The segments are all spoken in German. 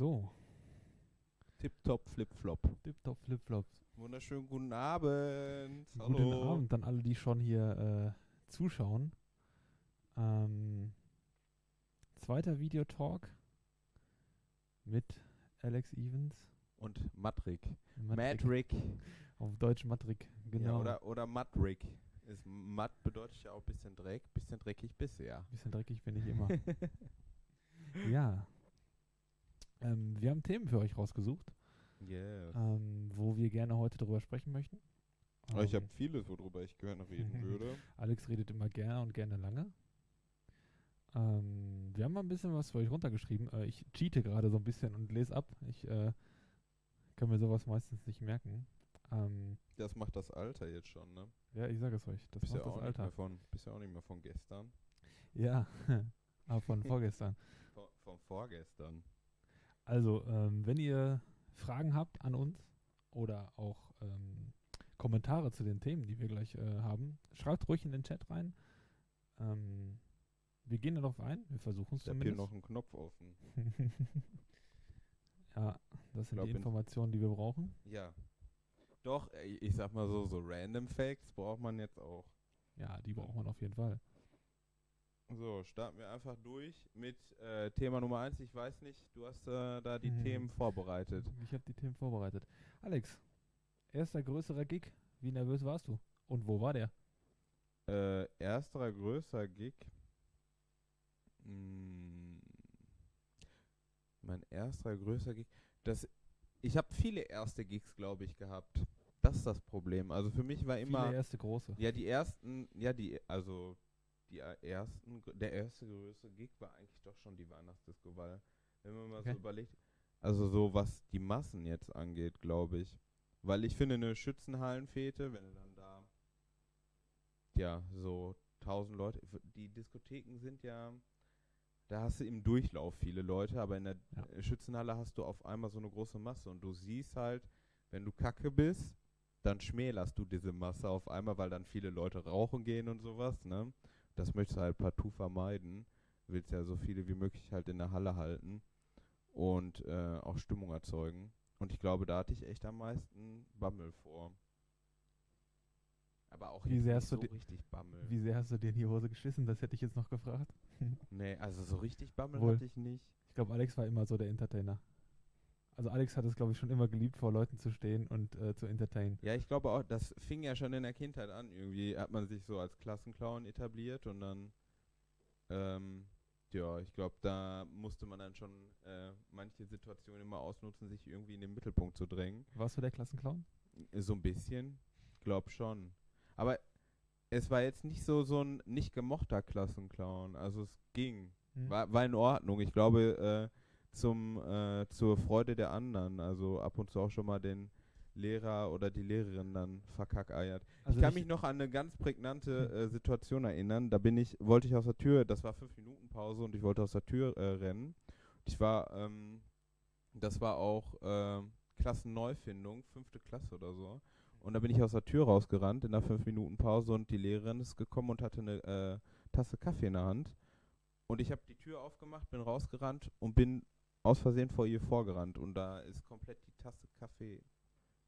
So, Tip-top, Flip-flop. Tip-Top Flipflops. Wunderschönen guten Abend. Guten Abend an alle, die schon hier äh, zuschauen. Ähm, zweiter Videotalk mit Alex Evans. Und Matrik. Matrik. Matrick. Auf Deutsch Matrik, genau. Ja, oder, oder Matrick. Ist, Matt bedeutet ja auch bisschen Dreck. Bisschen dreckig bisher. Bisschen dreckig bin ich immer. ja. Ähm, wir haben Themen für euch rausgesucht, Yes. ähm, wo wir gerne heute darüber sprechen möchten. Aber ich Ähm, habe vieles, worüber ich gerne reden würde. Alex redet immer gerne und gerne lange. Ähm, wir haben mal ein bisschen was für euch runtergeschrieben. Äh, ich cheate gerade so ein bisschen und lese ab. Ich äh, kann mir sowas meistens nicht merken. Ähm, Das macht das Alter jetzt schon, ne? ja, ich sage es euch. Das Bist macht ja, das auch nicht mehr Alter. von, bist ja auch nicht mehr von gestern. Ja, aber von vorgestern. Von, von vorgestern. Also, ähm, wenn ihr Fragen habt an uns oder auch ähm, Kommentare zu den Themen, die wir gleich äh, haben, schreibt ruhig in den Chat rein. Ähm, wir gehen darauf ein. Wir versuchen es Ich habe hier zumindest. noch einen Knopf offen. ja, das sind Glaub, die in- Informationen, die wir brauchen. Ja. Doch, ich sag mal so, so Random Facts braucht man jetzt auch. Ja, die braucht man auf jeden Fall. So, starten wir einfach durch mit äh, Thema Nummer 1. Ich weiß nicht, du hast äh, da die Mhm. Themen vorbereitet. Ich habe die Themen vorbereitet. Alex, erster größerer Gig. Wie nervös warst du? Und wo war der? Äh, erster größer Gig. Mm, mein erster größer Gig. Das, ich habe viele erste Gigs, glaube ich, gehabt. Das ist das Problem. Also für mich war immer. Viele erste große. Ja, die ersten, ja, die, also die ersten, der erste größte Gig war eigentlich doch schon die Weihnachtsdisco, weil, wenn man mal Okay. so überlegt, also so was die Massen jetzt angeht, glaube ich. Weil ich finde, eine Schützenhallenfete, wenn du dann da, ja, so tausend Leute, die Diskotheken sind ja, da hast du im Durchlauf viele Leute, aber in der Ja. Schützenhalle hast du auf einmal so eine große Masse und du siehst halt, wenn du kacke bist, dann schmälerst du diese Masse auf einmal, weil dann viele Leute rauchen gehen und sowas, ne? Das möchtest du halt partout vermeiden. Du willst ja so viele wie möglich halt in der Halle halten und äh, auch Stimmung erzeugen. Und ich glaube, da hatte ich echt am meisten Bammel vor. Aber auch Wie sehr hast du so richtig Bammel. Wie sehr hast du dir in die Hose geschissen? Das hätte ich jetzt noch gefragt. Nee, also so richtig Bammel Wohl. hatte ich nicht. Ich glaube, Alex war immer so der Entertainer. Also Alex hat es, glaube ich, schon immer geliebt, vor Leuten zu stehen und äh, zu entertainen. Ja, ich glaube auch, das fing ja schon in der Kindheit an. Irgendwie hat man sich so als Klassenclown etabliert und dann, ähm, ja, ich glaube, da musste man dann schon äh, manche Situationen immer ausnutzen, sich irgendwie in den Mittelpunkt zu drängen. Warst du der Klassenclown? So ein bisschen, glaub schon. Aber es war jetzt nicht so so ein nicht gemochter Klassenclown. Also es ging, Hm? war, war in Ordnung. Ich glaube, äh, zum äh, zur Freude der anderen. Also ab und zu auch schon mal den Lehrer oder die Lehrerin dann verkackeiert. Also ich kann mich noch an eine ganz prägnante äh, Situation erinnern. Da bin ich, wollte ich aus der Tür, das war fünf Minuten Pause und ich wollte aus der Tür äh, rennen. Ich war, ähm, das war auch äh, Klassenneufindung, fünfte Klasse oder so. Und da bin ich aus der Tür rausgerannt in der fünf Minuten Pause und die Lehrerin ist gekommen und hatte eine äh, Tasse Kaffee in der Hand. Und ich habe die Tür aufgemacht, bin rausgerannt und bin aus Versehen vor ihr vorgerannt. Und da ist komplett die Tasse Kaffee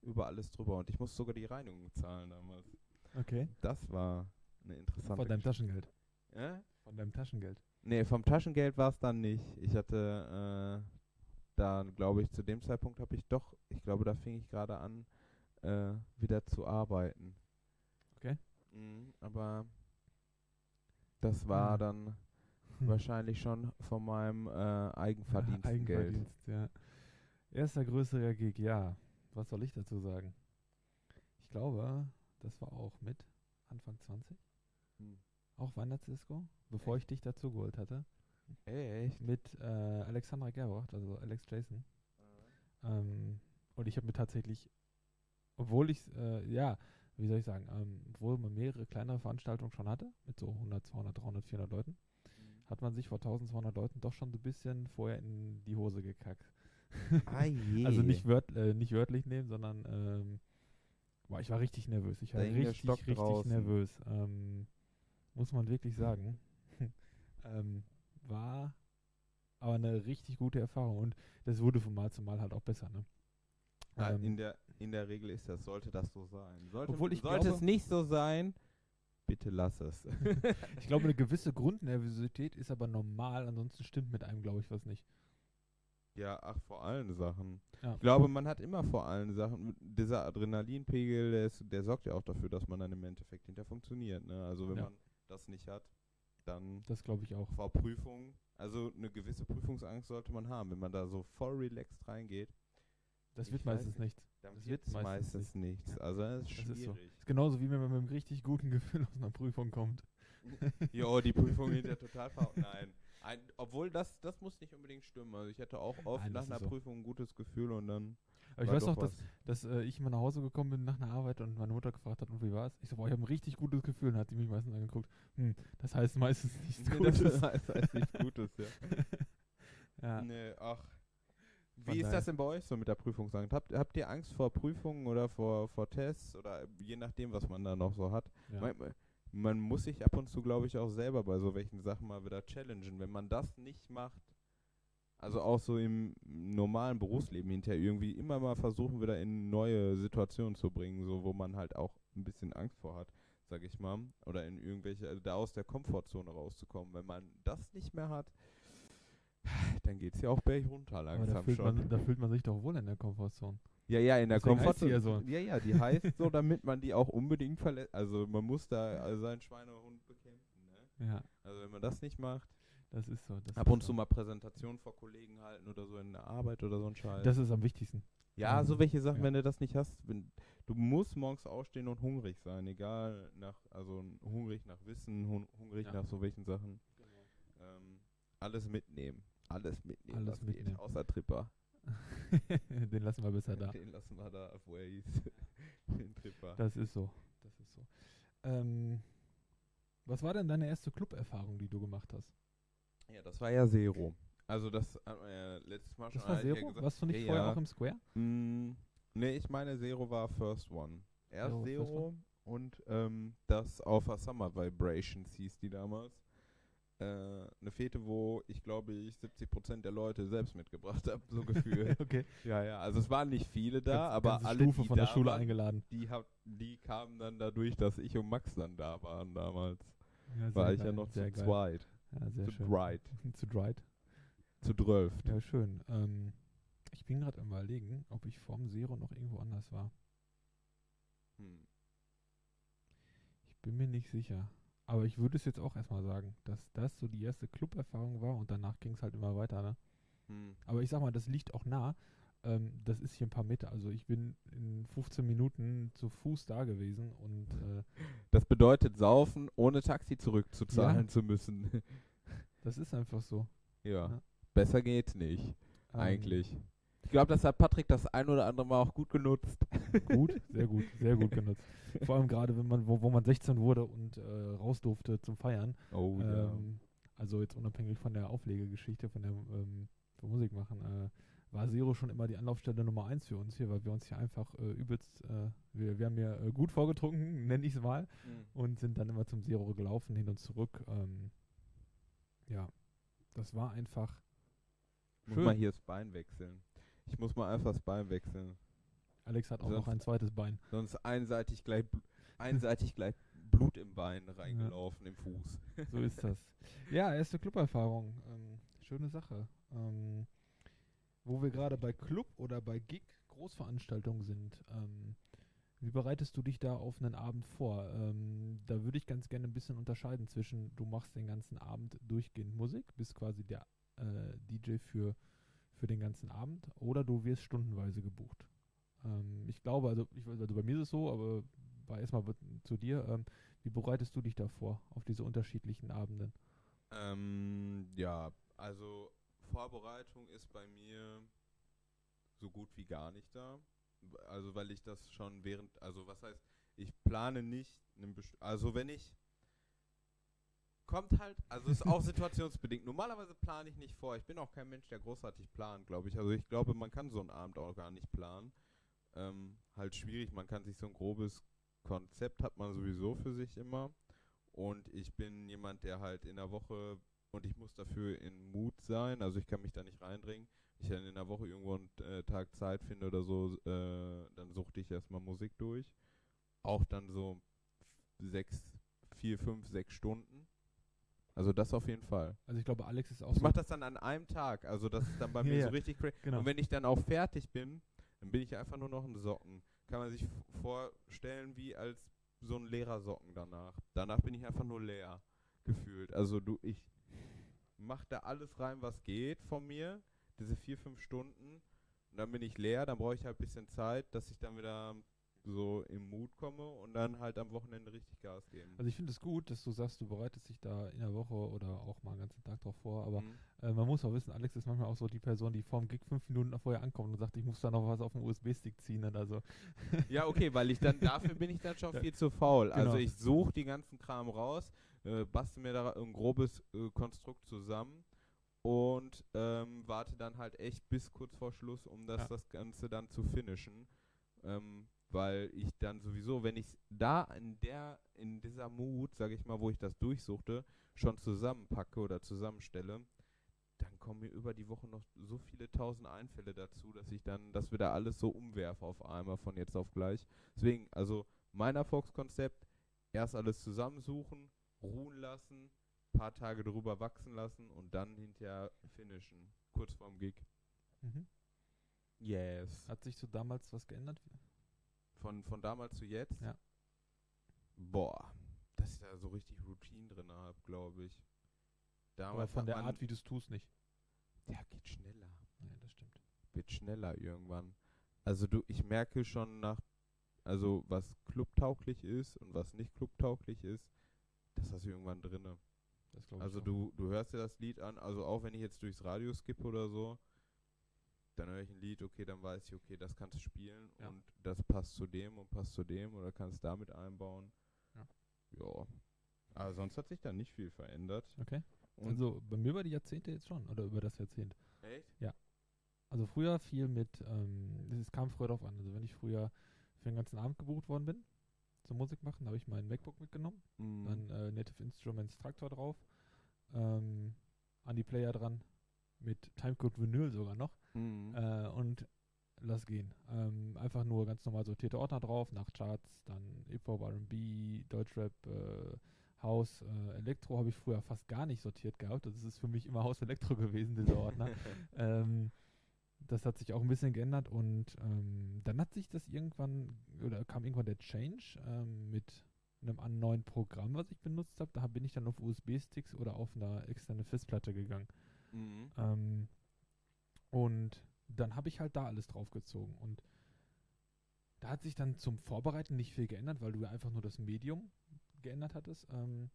über alles drüber. Und ich musste sogar die Reinigung zahlen damals. Okay. Das war eine interessante Von deinem Geschichte. Taschengeld. Äh? Von deinem Taschengeld. Nee, vom Taschengeld war es dann nicht. Ich hatte äh, da, glaube ich, zu dem Zeitpunkt habe ich doch, ich glaube, da fing ich gerade an, äh, wieder zu arbeiten. Okay. Mhm, aber das war Ah. dann wahrscheinlich schon von meinem äh, Eigenverdienstgeld. Eigenverdienst, ja. Erster größerer Gig, ja. Was soll ich dazu sagen? Ich glaube, das war auch mit Anfang 20. Hm. Auch Weihnachtsdisco, bevor ich dich dazu geholt hatte. Echt? Mit äh, Alexandra Gerbracht, also Alex Jason. Ähm, und ich habe mir tatsächlich, obwohl ich, äh, ja, wie soll ich sagen, ähm, obwohl man mehrere kleinere Veranstaltungen schon hatte, mit so 100, 200, 300, 400 Leuten, hat man sich vor 1200 Leuten doch schon so ein bisschen vorher in die Hose gekackt. Ah je. Also nicht, wört, äh, nicht wörtlich nehmen, sondern ähm, boah, ich war richtig nervös. Ich war Da hing der richtig, Stock richtig draußen. nervös. Ähm, muss man wirklich sagen. ähm, war aber eine richtig gute Erfahrung und das wurde von Mal zu Mal halt auch besser, ne? Ja, Ähm, in, der, in der Regel ist das, sollte das so sein. Sollte, Obwohl ich sollte es glaube- nicht so sein, bitte lass es. Ich glaube, eine gewisse Grundnervosität ist aber normal, ansonsten stimmt mit einem, glaube ich, was nicht. ja, ach, vor allen Sachen. Ja. Ich glaube, man hat immer vor allen Sachen, dieser Adrenalinpegel, der, ist, der sorgt ja auch dafür, dass man dann im Endeffekt hinter funktioniert. Ne? Also wenn Ja. man das nicht hat, dann Das glaube ich auch. vor Prüfung, also eine gewisse Prüfungsangst sollte man haben. Wenn man da so voll relaxed reingeht, Das Ich wird weiß meistens nichts. dann Das wird meistens meistens, nichts. Also das ist Das ist so. schwierig. Ist genauso wie wenn man mit einem richtig guten Gefühl aus einer Prüfung kommt. Jo, die Prüfung hinter total ver... Nein. Ein, obwohl das, das muss nicht unbedingt stimmen. Also ich hatte auch oft Nein, nach das einer so. Prüfung ein gutes Gefühl und dann. Aber ich war weiß doch noch, dass, dass äh, ich immer nach Hause gekommen bin nach einer Arbeit und meine Mutter gefragt hat, und wie war's? Ich so, boah, ich habe ein richtig gutes Gefühl. Und hat sie mich meistens angeguckt. Hm, das heißt meistens nichts Nee, Gutes. das heißt, heißt nichts Gutes, ja. ja. Nee, ach. Wie ist das denn bei euch so mit der Prüfungsangst? Habt, habt ihr Angst vor Prüfungen oder vor, vor Tests oder je nachdem, was man da noch so hat? ja. Man, man muss sich ab und zu, glaube ich, auch selber bei so welchen Sachen mal wieder challengen. Wenn man das nicht macht, also auch so im normalen Berufsleben hinterher irgendwie immer mal versuchen, wieder in neue Situationen zu bringen, so wo man halt auch ein bisschen Angst vor hat, sag ich mal. Oder in irgendwelche, also da aus der Komfortzone rauszukommen. Wenn man das nicht mehr hat, dann geht's ja auch berg runter Aber langsam da fühlt, schon. man, da fühlt man sich doch wohl in der Komfortzone. Ja, ja, in der Komfortzone. so. Ja, ja, die heißt so, damit man die auch unbedingt verlässt. Also man muss da seinen Schweinehund bekämpfen. Ne? Ja, Also wenn man das nicht macht, das ist so. Das ab und so. zu mal Präsentationen vor Kollegen halten oder so in der Arbeit oder so ein Scheiß. Das ist am wichtigsten. ja, so welche Sachen, ja. wenn du das nicht hast, wenn, du musst morgens aufstehen und hungrig sein, egal nach, also hungrig nach Wissen, hun hungrig Ja. nach so welchen Sachen. Ähm, alles mitnehmen. Alles mitnehmen, Alles was mitnehmen. geht. Außer Tripper. Den lassen wir besser da. Den lassen wir da, wo er hieß. Den Tripper. Das ist so. Das ist so. Ähm, was war denn deine erste Club-Erfahrung, die du gemacht hast? Ja, das war ja Zero. Also das hat man ja letztes Mal Das schon war halt Zero? gesagt. Warst du nicht ja, vorher auch im Square? Mm, nee, ich meine Zero war First One. Erst Zero, Zero, und ähm, das auf a Summer Vibrations hieß die damals. Äh, eine Fete, wo ich glaube ich 70% der Leute selbst mitgebracht habe, so gefühlt. okay. ja, ja, also es waren nicht viele da, Ganz- aber alle, Stufe die von der Schule waren, eingeladen. die, hab, die kamen dann dadurch, dass ich und Max dann da waren damals. Ja, War ich ja noch zu zweit, Ja, sehr zu schön. dright, zu dright. zu drölft. Ja, schön. Ähm, ich bin gerade am überlegen, ob ich vorm Zero noch irgendwo anders war. Hm. Ich bin mir nicht sicher. Aber ich würde es jetzt auch erstmal sagen, dass das so die erste Club-Erfahrung war und danach ging es halt immer weiter. Ne? Hm. Aber ich sag mal, das liegt auch nah. Ähm, das ist hier ein paar Meter. Also ich bin in 15 Minuten zu Fuß da gewesen und äh, Das bedeutet saufen, ohne Taxi zurückzuzahlen Ja. zu müssen. das ist einfach so. ja. Ja. Besser geht's nicht, Ähm, eigentlich. Ich glaube, das hat Patrick das ein oder andere Mal auch gut genutzt. Gut, sehr gut, sehr gut genutzt. Vor allem gerade, wenn man, wo, wo man 16 wurde und äh, raus durfte zum Feiern. Oh ähm, also jetzt unabhängig von der Auflegegeschichte, von der ähm, von Musik machen, äh, war Zero schon immer die Anlaufstelle Nummer eins für uns hier, weil wir uns hier einfach äh, übelst, äh, wir, wir haben hier äh, gut vorgetrunken, nenne ich es mal, und sind dann immer zum Zero gelaufen, hin und zurück. Ähm, ja, das war einfach Muss schön. mal hier das Bein wechseln. Ich muss mal einfach das Bein wechseln. Alex hat auch Sonst- noch ein zweites Bein. Sonst einseitig gleich, einseitig gleich Blut im Bein reingelaufen, im Fuß. So ist das. Ja, erste Club-Erfahrung. Ähm, schöne Sache. Ähm, wo wir gerade bei Club oder bei Gig Großveranstaltungen sind. Ähm, wie bereitest du dich da auf einen Abend vor? Ähm, da würde ich ganz gerne ein bisschen unterscheiden zwischen, du machst den ganzen Abend durchgehend Musik, bist quasi der äh, DJ für, für den ganzen Abend, oder du wirst stundenweise gebucht. Ähm, ich glaube, also, ich, also bei mir ist es so, aber war erstmal zu dir. Ähm, wie bereitest du dich da vor auf diese unterschiedlichen Abenden? Ähm, ja, also Vorbereitung ist bei mir so gut wie gar nicht da. Also weil ich das schon während, also was heißt, ich plane nicht, also wenn ich, kommt halt, also ist auch situationsbedingt. Normalerweise plane ich nicht vor. Ich bin auch kein Mensch, der großartig plant, glaube ich. Also ich glaube, man kann so einen Abend auch gar nicht planen. Ähm, halt schwierig, man kann sich so ein grobes Konzept hat man sowieso für sich immer. Und ich bin jemand, der halt in der Woche und ich muss dafür in Mut sein, also ich kann mich da nicht reindringen. Ich dann in der Woche irgendwo einen äh, Tag Zeit finde oder so, äh, dann suchte ich erstmal Musik durch. Auch dann so sechs, vier, fünf, sechs Stunden. Also das auf jeden Fall. Also ich glaube, Alex ist auch Ich so. mache das dann an einem Tag. Also das ist dann bei mir Ja, so richtig crazy. Genau. Und wenn ich dann auch fertig bin, dann bin ich einfach nur noch ein Socken. Kann man sich vorstellen wie als so ein leerer Socken danach. Danach bin ich einfach nur leer gefühlt. Also du, ich mach da alles rein, was geht von mir. Diese vier, fünf Stunden. Und dann bin ich leer. Dann brauche ich halt ein bisschen Zeit, dass ich dann wieder so im Mut komme und dann halt am Wochenende richtig Gas geben. Also ich finde es gut, dass du sagst, du bereitest dich da in der Woche oder auch mal einen ganzen Tag drauf vor, aber Mhm. äh, man muss auch wissen, Alex ist manchmal auch so die Person, die vorm Gig fünf Minuten vorher ankommt und sagt, ich muss da noch was auf dem USB-Stick ziehen oder so. Ja, okay, weil ich dann dafür bin ich dann schon viel zu faul. Also Genau. ich suche die ganzen Kram raus, äh, bastel mir da ein grobes äh, Konstrukt zusammen und ähm, warte dann halt echt bis kurz vor Schluss, um das, Ja. das Ganze dann zu finishen. Ähm, weil ich dann sowieso, wenn ich da in der, in dieser Mut, sage ich mal, wo ich das durchsuchte, schon zusammenpacke oder zusammenstelle, dann kommen mir über die Woche noch so viele tausend Einfälle dazu, dass ich dann das wieder alles so umwerfe auf einmal von jetzt auf gleich. Deswegen, also mein Erfolgskonzept, erst alles zusammensuchen, ruhen lassen, paar Tage drüber wachsen lassen und dann hinterher finishen, kurz vorm Gig. Mhm. Yes. Hat sich so damals was geändert? Von, von damals zu jetzt? Ja. Boah, dass ich da so richtig Routine drin habe, glaube ich. Aber Damals von hat der Art, wie du es tust, nicht. Ja, geht schneller. Ja, das stimmt. wird schneller irgendwann. Also du, ich merke schon nach, also was clubtauglich ist und was nicht clubtauglich ist, das hast du irgendwann drinne. Also du, du hörst dir das Lied an, also auch wenn ich jetzt durchs Radio skippe oder so, dann höre ich ein Lied, okay, dann weiß ich, okay, das kannst du spielen Ja. und das passt zu dem und passt zu dem oder kannst damit einbauen. Ja. Ja. Aber sonst hat sich da nicht viel verändert. Okay. Und also bei mir über die Jahrzehnte jetzt schon, oder über das Jahrzehnt. echt? Also früher viel mit, ähm, es kam früher drauf an. Also wenn ich früher für den ganzen Abend gebucht worden bin, zum Musik machen, habe ich mein MacBook mitgenommen, Mhm. dann äh, Native Instruments Traktor drauf, ähm, an die Player dran, mit Timecode Vinyl sogar noch Mhm. äh, und lass gehen. Ähm, einfach nur ganz normal sortierte Ordner drauf, nach Charts, dann Hip-Hop, R&B, Deutschrap, äh, House, äh, Elektro habe ich früher fast gar nicht sortiert gehabt. Das ist für mich immer Haus Elektro gewesen, dieser Ordner. ähm, das hat sich auch ein bisschen geändert und ähm, dann hat sich das irgendwann, oder kam irgendwann der Change ähm, mit einem neuen Programm, was ich benutzt habe. Da bin ich dann auf USB-Sticks oder auf eine externe Festplatte gegangen. Mhm. Ähm, und dann habe ich halt da alles draufgezogen. Und da hat sich dann zum Vorbereiten nicht viel geändert, weil du ja einfach nur das Medium geändert hattest. Ähm,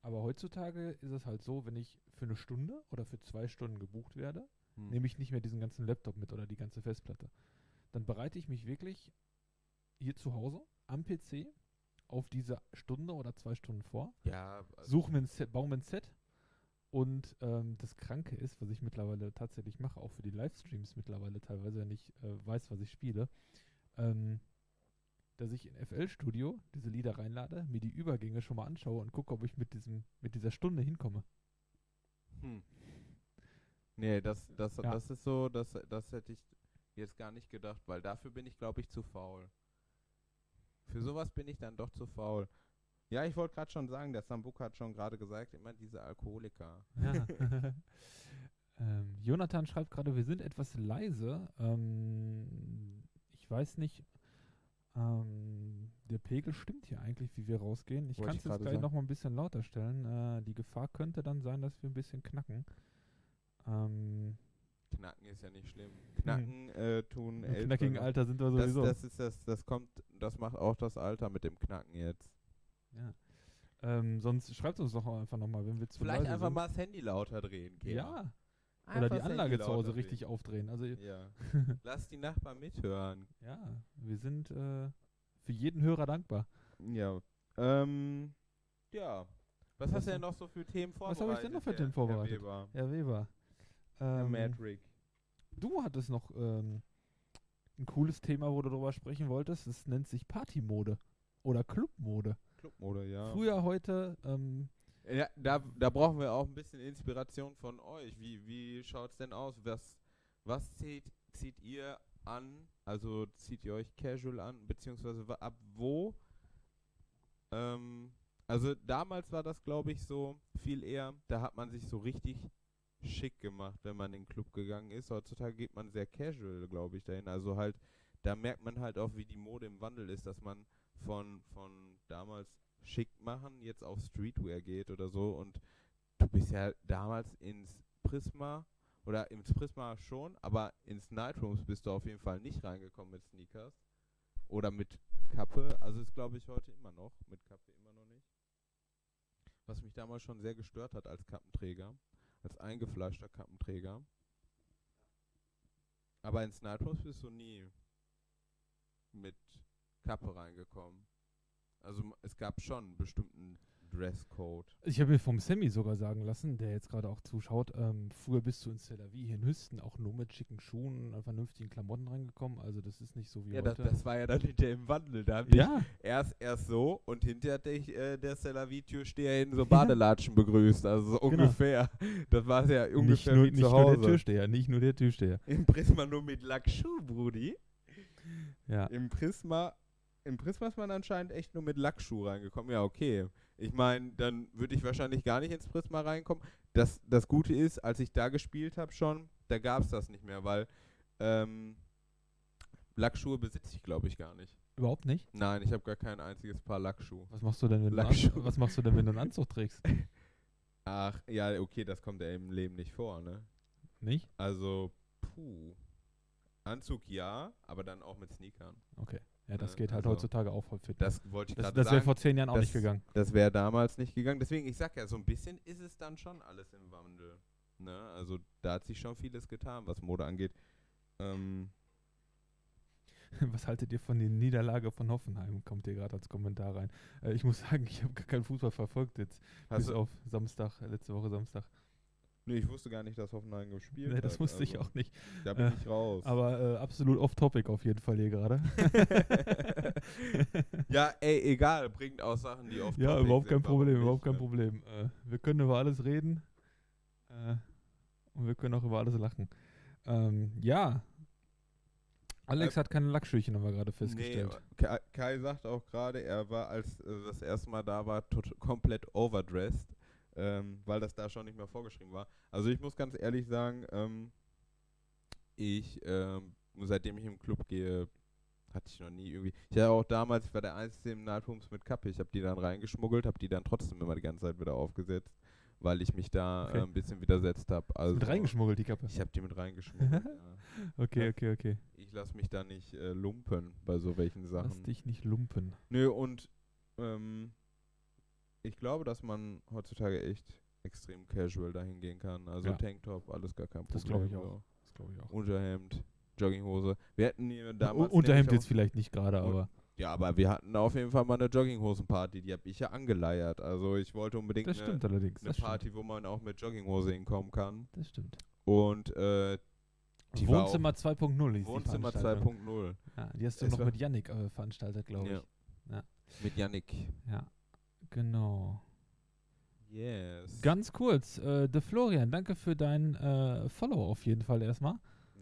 aber heutzutage ist es halt so, wenn ich für eine Stunde oder für zwei Stunden gebucht werde, Mhm. nehme ich nicht mehr diesen ganzen Laptop mit oder die ganze Festplatte. Dann bereite ich mich wirklich hier zu Hause am PC auf diese Stunde oder zwei Stunden vor, Ja, also suche mir ein Set, baue mir ein Set und ähm, das Kranke ist, was ich mittlerweile tatsächlich mache, auch für die Livestreams mittlerweile teilweise, wenn ich äh, weiß, was ich spiele, ähm, dass ich in FL Studio diese Lieder reinlade, mir die Übergänge schon mal anschaue und gucke, ob ich mit diesem mit dieser Stunde hinkomme. Hm. Nee, das, das, Ja. das ist so, das, das hätte ich jetzt gar nicht gedacht, weil dafür bin ich, glaube ich, zu faul. Für sowas bin ich dann doch zu faul. Ja, ich wollte gerade schon sagen, der Sambuka hat schon gerade gesagt, immer diese Alkoholiker. Ja. ähm, Jonathan schreibt gerade, wir sind etwas leise. Ähm, ich weiß nicht, ähm, der Pegel stimmt hier eigentlich, wie wir rausgehen. Ich kann es jetzt gleich sagen. noch mal ein bisschen lauter stellen. Äh, die Gefahr könnte dann sein, dass wir ein bisschen knacken. Ähm, Knacken ist ja nicht schlimm. Knacken äh, tun Im knackigen Alter sind wir das, sowieso. das ist das, das kommt, das macht auch das Alter mit dem Knacken jetzt. Ja. ähm, sonst schreibt uns doch einfach nochmal, wenn wir zu Vielleicht einfach sind. mal das Handy lauter drehen, Gea. Ja, oder Einfach die das Anlage zu Hause richtig drehen. aufdrehen. Also Ja. Lass die Nachbarn mithören. ja, wir sind äh, für jeden Hörer dankbar. Ja. Ähm, ja. Was, Was hast du denn noch so für Themen Was vorbereitet? habe ich denn noch für Herr- Themen vorbereitet? Herr Weber? Herr Weber. Herr Ähm, Madrick. du hattest noch ähm, ein cooles Thema, wo du drüber sprechen wolltest. Das nennt sich Partymode oder Clubmode. Clubmode, ja. Früher, heute, ähm, Ja, da, da brauchen wir auch ein bisschen Inspiration von euch. Wie, wie schaut es denn aus? Was, was zieht, zieht ihr an? Also zieht ihr euch casual an? Beziehungsweise ab wo? Ähm, also damals war das, glaube ich, so viel eher, da hat man sich so richtig schick gemacht, wenn man in den Club gegangen ist. Heutzutage geht man sehr casual, glaube ich, dahin. Also halt, da merkt man halt auch, wie die Mode im Wandel ist, dass man von, von damals schick machen jetzt auf Streetwear geht oder so und du bist ja damals ins Prisma oder ins Prisma schon, aber ins Nightrooms bist du auf jeden Fall nicht reingekommen mit Sneakers oder mit Kappe. Also ist glaube ich heute immer noch mit Kappe immer noch nicht. Was mich damals schon sehr gestört hat als Kappenträger, als eingefleischter Kappenträger. Aber ins Nightrooms bist du nie mit Kappe reingekommen. Also es gab schon einen bestimmten Dresscode. Ich habe mir vom Sammy sogar sagen lassen, der jetzt gerade auch zuschaut, ähm, früher bist du in Tel Aviv hier in Hüsten auch nur mit schicken Schuhen und vernünftigen Klamotten reingekommen. Also das ist nicht so wie Ja, das, heute. das war ja dann hinterher im Wandel. Da ja, erst, erst so und hinterher hat dich äh, der Selavi-Türsteher in so Badelatschen begrüßt. Also so Genau. ungefähr. Das war ja nicht, ungefähr nur, wie nicht zu nur der Hause. Türsteher, nicht nur der Türsteher. Im Prisma nur mit Lackschuh, Brudi. Ja. Im Prisma, im Prisma ist man anscheinend echt nur mit Lackschuh reingekommen. Ja, okay. Ich meine, dann würde ich wahrscheinlich gar nicht ins Prisma reinkommen. Das, das Gute ist, als ich da gespielt habe schon, da gab es das nicht mehr, weil ähm, Lackschuhe besitze ich, glaube ich, gar nicht. Überhaupt nicht? Nein, ich habe gar kein einziges Paar Lackschuhe. Was machst du denn, wenn du. An- was machst du denn, wenn du einen Anzug trägst? Ach, ja, okay, das kommt ja im Leben nicht vor, ne? Nicht? Also, puh. Anzug ja, aber dann auch mit Sneakern. Okay. Ja, das geht halt also, heutzutage auch voll fit. Das wollte ich das das wäre vor zehn Jahren auch das- nicht gegangen. Das wäre damals nicht gegangen. Deswegen, ich sag ja, so ein bisschen ist es dann schon alles im Wandel. Ne? Also da hat sich schon vieles getan, was Mode angeht. Ähm, Was haltet ihr von der Niederlage von Hoffenheim? Kommt ihr gerade als Kommentar rein. Äh, ich muss sagen, ich habe gar keinen Fußball verfolgt jetzt. hast bis auf Samstag, letzte Woche Samstag. Nee, ich wusste gar nicht, dass Hoffenheim gespielt Nee, das hat. wusste ich also, auch nicht. Da bin Äh, ich raus. Aber äh, absolut off-topic auf jeden Fall hier gerade. ja, ey, egal, bringt auch Sachen, die oft ja, überhaupt kein sind, Problem, nicht, überhaupt kein ne? Problem. Äh, wir können über alles reden. Äh, und wir können auch über alles lachen. Ähm, ja. Alex Äh, hat keine Lackschüchen, haben wir gerade festgestellt. Nee, Kai, Kai sagt auch gerade, er war, als das erste Mal da war, komplett overdressed, ähm, weil das da schon nicht mehr vorgeschrieben war. Also ich muss ganz ehrlich sagen, ähm, ich, ähm, seitdem ich im Club gehe, hatte ich noch nie irgendwie. Ich hatte auch damals, ich war der Einzige im Nightrooms mit Kappe, ich habe die dann reingeschmuggelt, habe die dann trotzdem immer die ganze Zeit wieder aufgesetzt, weil ich mich da Okay. äh, ein bisschen widersetzt habe. Also mit reingeschmuggelt, die Kappe. Ich habe die mit reingeschmuggelt. ja. Okay, okay, okay. Ich lasse mich da nicht äh, lumpen bei so welchen Sachen. Lass dich nicht lumpen. Nö, und ähm, ich glaube, dass man heutzutage echt extrem casual dahin gehen kann. Also Ja. Tanktop, alles gar kein Problem. Das glaube ich so. auch. Das glaube ich auch. Unterhemd, Jogginghose. Wir hatten hier damals. U- Unterhemd jetzt vielleicht nicht gerade, aber Ja, aber wir hatten auf jeden Fall mal eine Jogginghosenparty. Die habe ich ja angeleiert. Also ich wollte unbedingt das eine, eine Das stimmt. Party, wo man auch mit Jogginghose hinkommen kann. Das stimmt. Und äh, die Wohnzimmer 2.0 hieß die Wohnzimmer Veranstaltung. 2.0 Ja, die hast du Es noch mit Yannick äh, veranstaltet, glaube ich. Ja. Ja. mit Yannick. Ja, genau. Yes. Ganz kurz, äh, der Florian, danke für dein äh, Follow auf jeden Fall erstmal.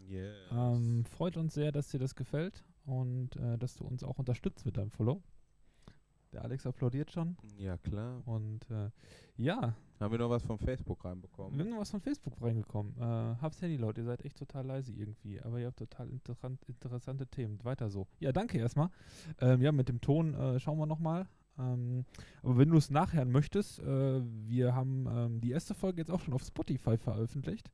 yes. Ähm, freut uns sehr, dass dir das gefällt und äh, dass du uns auch unterstützt mit deinem Follow. Der Alex applaudiert schon ja, klar. und äh, ja, Haben wir noch was von Facebook reinbekommen? wir sind noch was von Facebook reingekommen. Äh, hab's Handy laut, ihr seid echt total leise irgendwie, aber ihr habt total interessant, interessante Themen. Weiter so. Ja, danke erstmal. Ähm, ja, mit dem Ton äh, schauen wir nochmal. Ähm, aber wenn du es nachhören möchtest, äh, wir haben ähm, die erste Folge jetzt auch schon auf Spotify veröffentlicht.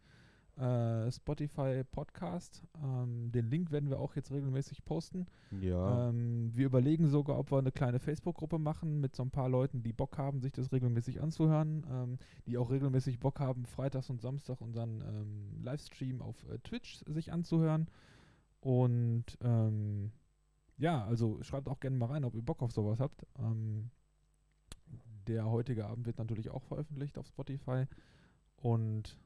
Äh, Spotify Podcast. Ähm, den Link werden wir auch jetzt regelmäßig posten. Ja. Ähm, wir überlegen sogar, ob wir eine kleine Facebook-Gruppe machen mit so ein paar Leuten, die Bock haben, sich das regelmäßig anzuhören, ähm, die auch regelmäßig Bock haben, freitags und Samstag unseren ähm, Livestream auf äh, Twitch sich anzuhören. Und ja, also schreibt auch gerne mal rein, ob ihr Bock auf sowas habt. Ähm, der heutige Abend wird natürlich auch veröffentlicht auf Spotify und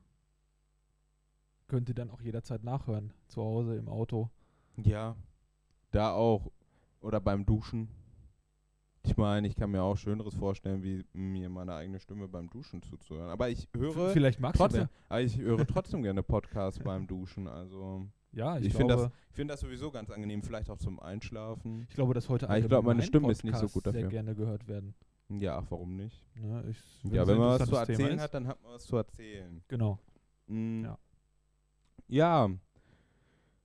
könnt ihr dann auch jederzeit nachhören, zu Hause im Auto. ja. Da auch. Oder beim Duschen. Ich meine, ich kann mir auch Schöneres vorstellen, wie mir meine eigene Stimme beim Duschen zuzuhören. Aber ich höre Vielleicht magst trotzdem, du aber ich höre trotzdem gerne Podcasts beim Duschen. Also. Ja, ich, ich, finde glaube, das, ich finde das sowieso ganz angenehm, vielleicht auch zum Einschlafen. ich glaube, dass heute Ah, ich glaube, meine Stimme ist nicht so gut sehr dafür. gerne gehört werden. Ja, ach, warum nicht? Ne? Ich, Ja, es wenn man was zu erzählen ist. hat, dann hat man was zu erzählen. Genau. Mm. Ja. Ja.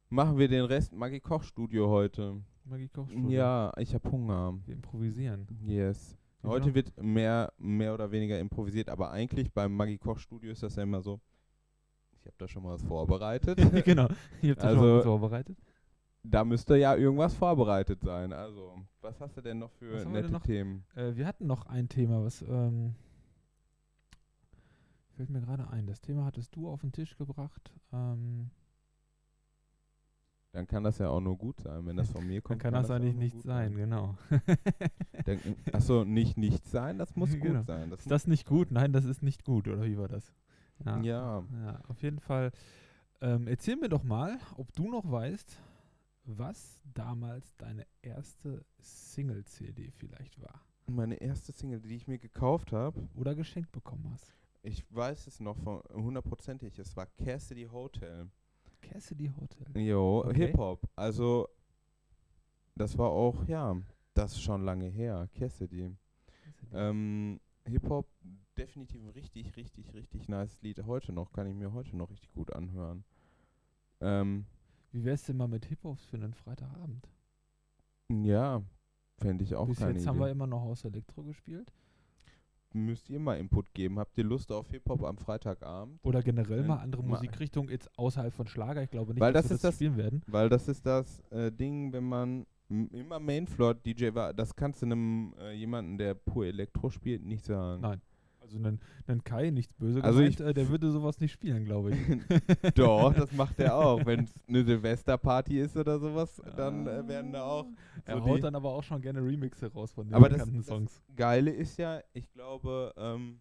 Machen wir den Rest Maggi Kochstudio heute. Maggi Kochstudio. Ja, ich habe Hunger. Wir improvisieren. Yes. Ja, Heute genau. wird mehr, mehr oder weniger improvisiert, aber eigentlich beim Maggi Kochstudio ist das ja immer so. Ich habe da schon mal was vorbereitet. genau. Ihr habt das Also- schon mal vorbereitet. da müsste ja irgendwas vorbereitet sein. Also, was hast du denn noch Was für nette noch? Themen? Äh, wir hatten noch ein Thema, was ähm, fällt mir gerade ein. Das Thema hattest du auf den Tisch gebracht. Ähm, Dann kann das ja auch nur gut sein, wenn das von mir dann kommt. kann das auch eigentlich nur nichts gut sein, genau. Dann, achso, nicht nicht sein, das muss Genau. gut sein. Das ist das nicht gut? Nein, das ist nicht gut, oder wie war das? Ja. Ja. Ja, auf jeden Fall. Ähm, erzähl mir doch mal, ob du noch weißt, was damals deine erste Single-CD vielleicht war. Meine erste Single, die ich mir gekauft habe, Oder geschenkt bekommen hast. ich weiß es noch von hundertprozentig, es war Cassidy Hotel. Cassidy Hotel. Jo, Okay. Hip-Hop. Also, das war auch, ja, das ist schon lange her, Cassidy. Cassidy. Ähm, Hip-Hop, definitiv ein richtig, richtig, richtig nice Lied. Heute noch, kann ich mir heute noch richtig gut anhören. Ähm, Wie wär's denn mal mit Hip-Hops für einen Freitagabend? ja, fände ich auch Bis keine jetzt haben wir Idee. immer noch Haus Elektro gespielt. Müsst ihr mal Input geben. Habt ihr Lust auf Hip-Hop am Freitagabend? Oder generell Äh, mal andere ma- Musikrichtungen jetzt außerhalb von Schlager. Ich glaube nicht, Weil dass das wir ist das das- spielen werden. Weil das ist das äh, Ding, wenn man immer Mainfloor-DJ war, das kannst du einem äh, jemanden, der pur Elektro spielt, nicht sagen. Nein. Also einen, einen Kai, nichts böse Also gemeint, ich äh, der würde sowas nicht spielen, glaube ich. Doch, das macht er auch. Wenn es eine Silvesterparty ist oder sowas, dann äh, werden da auch. Er so haut dann aber auch schon gerne Remixe raus von den Aber das, bekannten das Songs. Geile ist ja, ich glaube, ähm,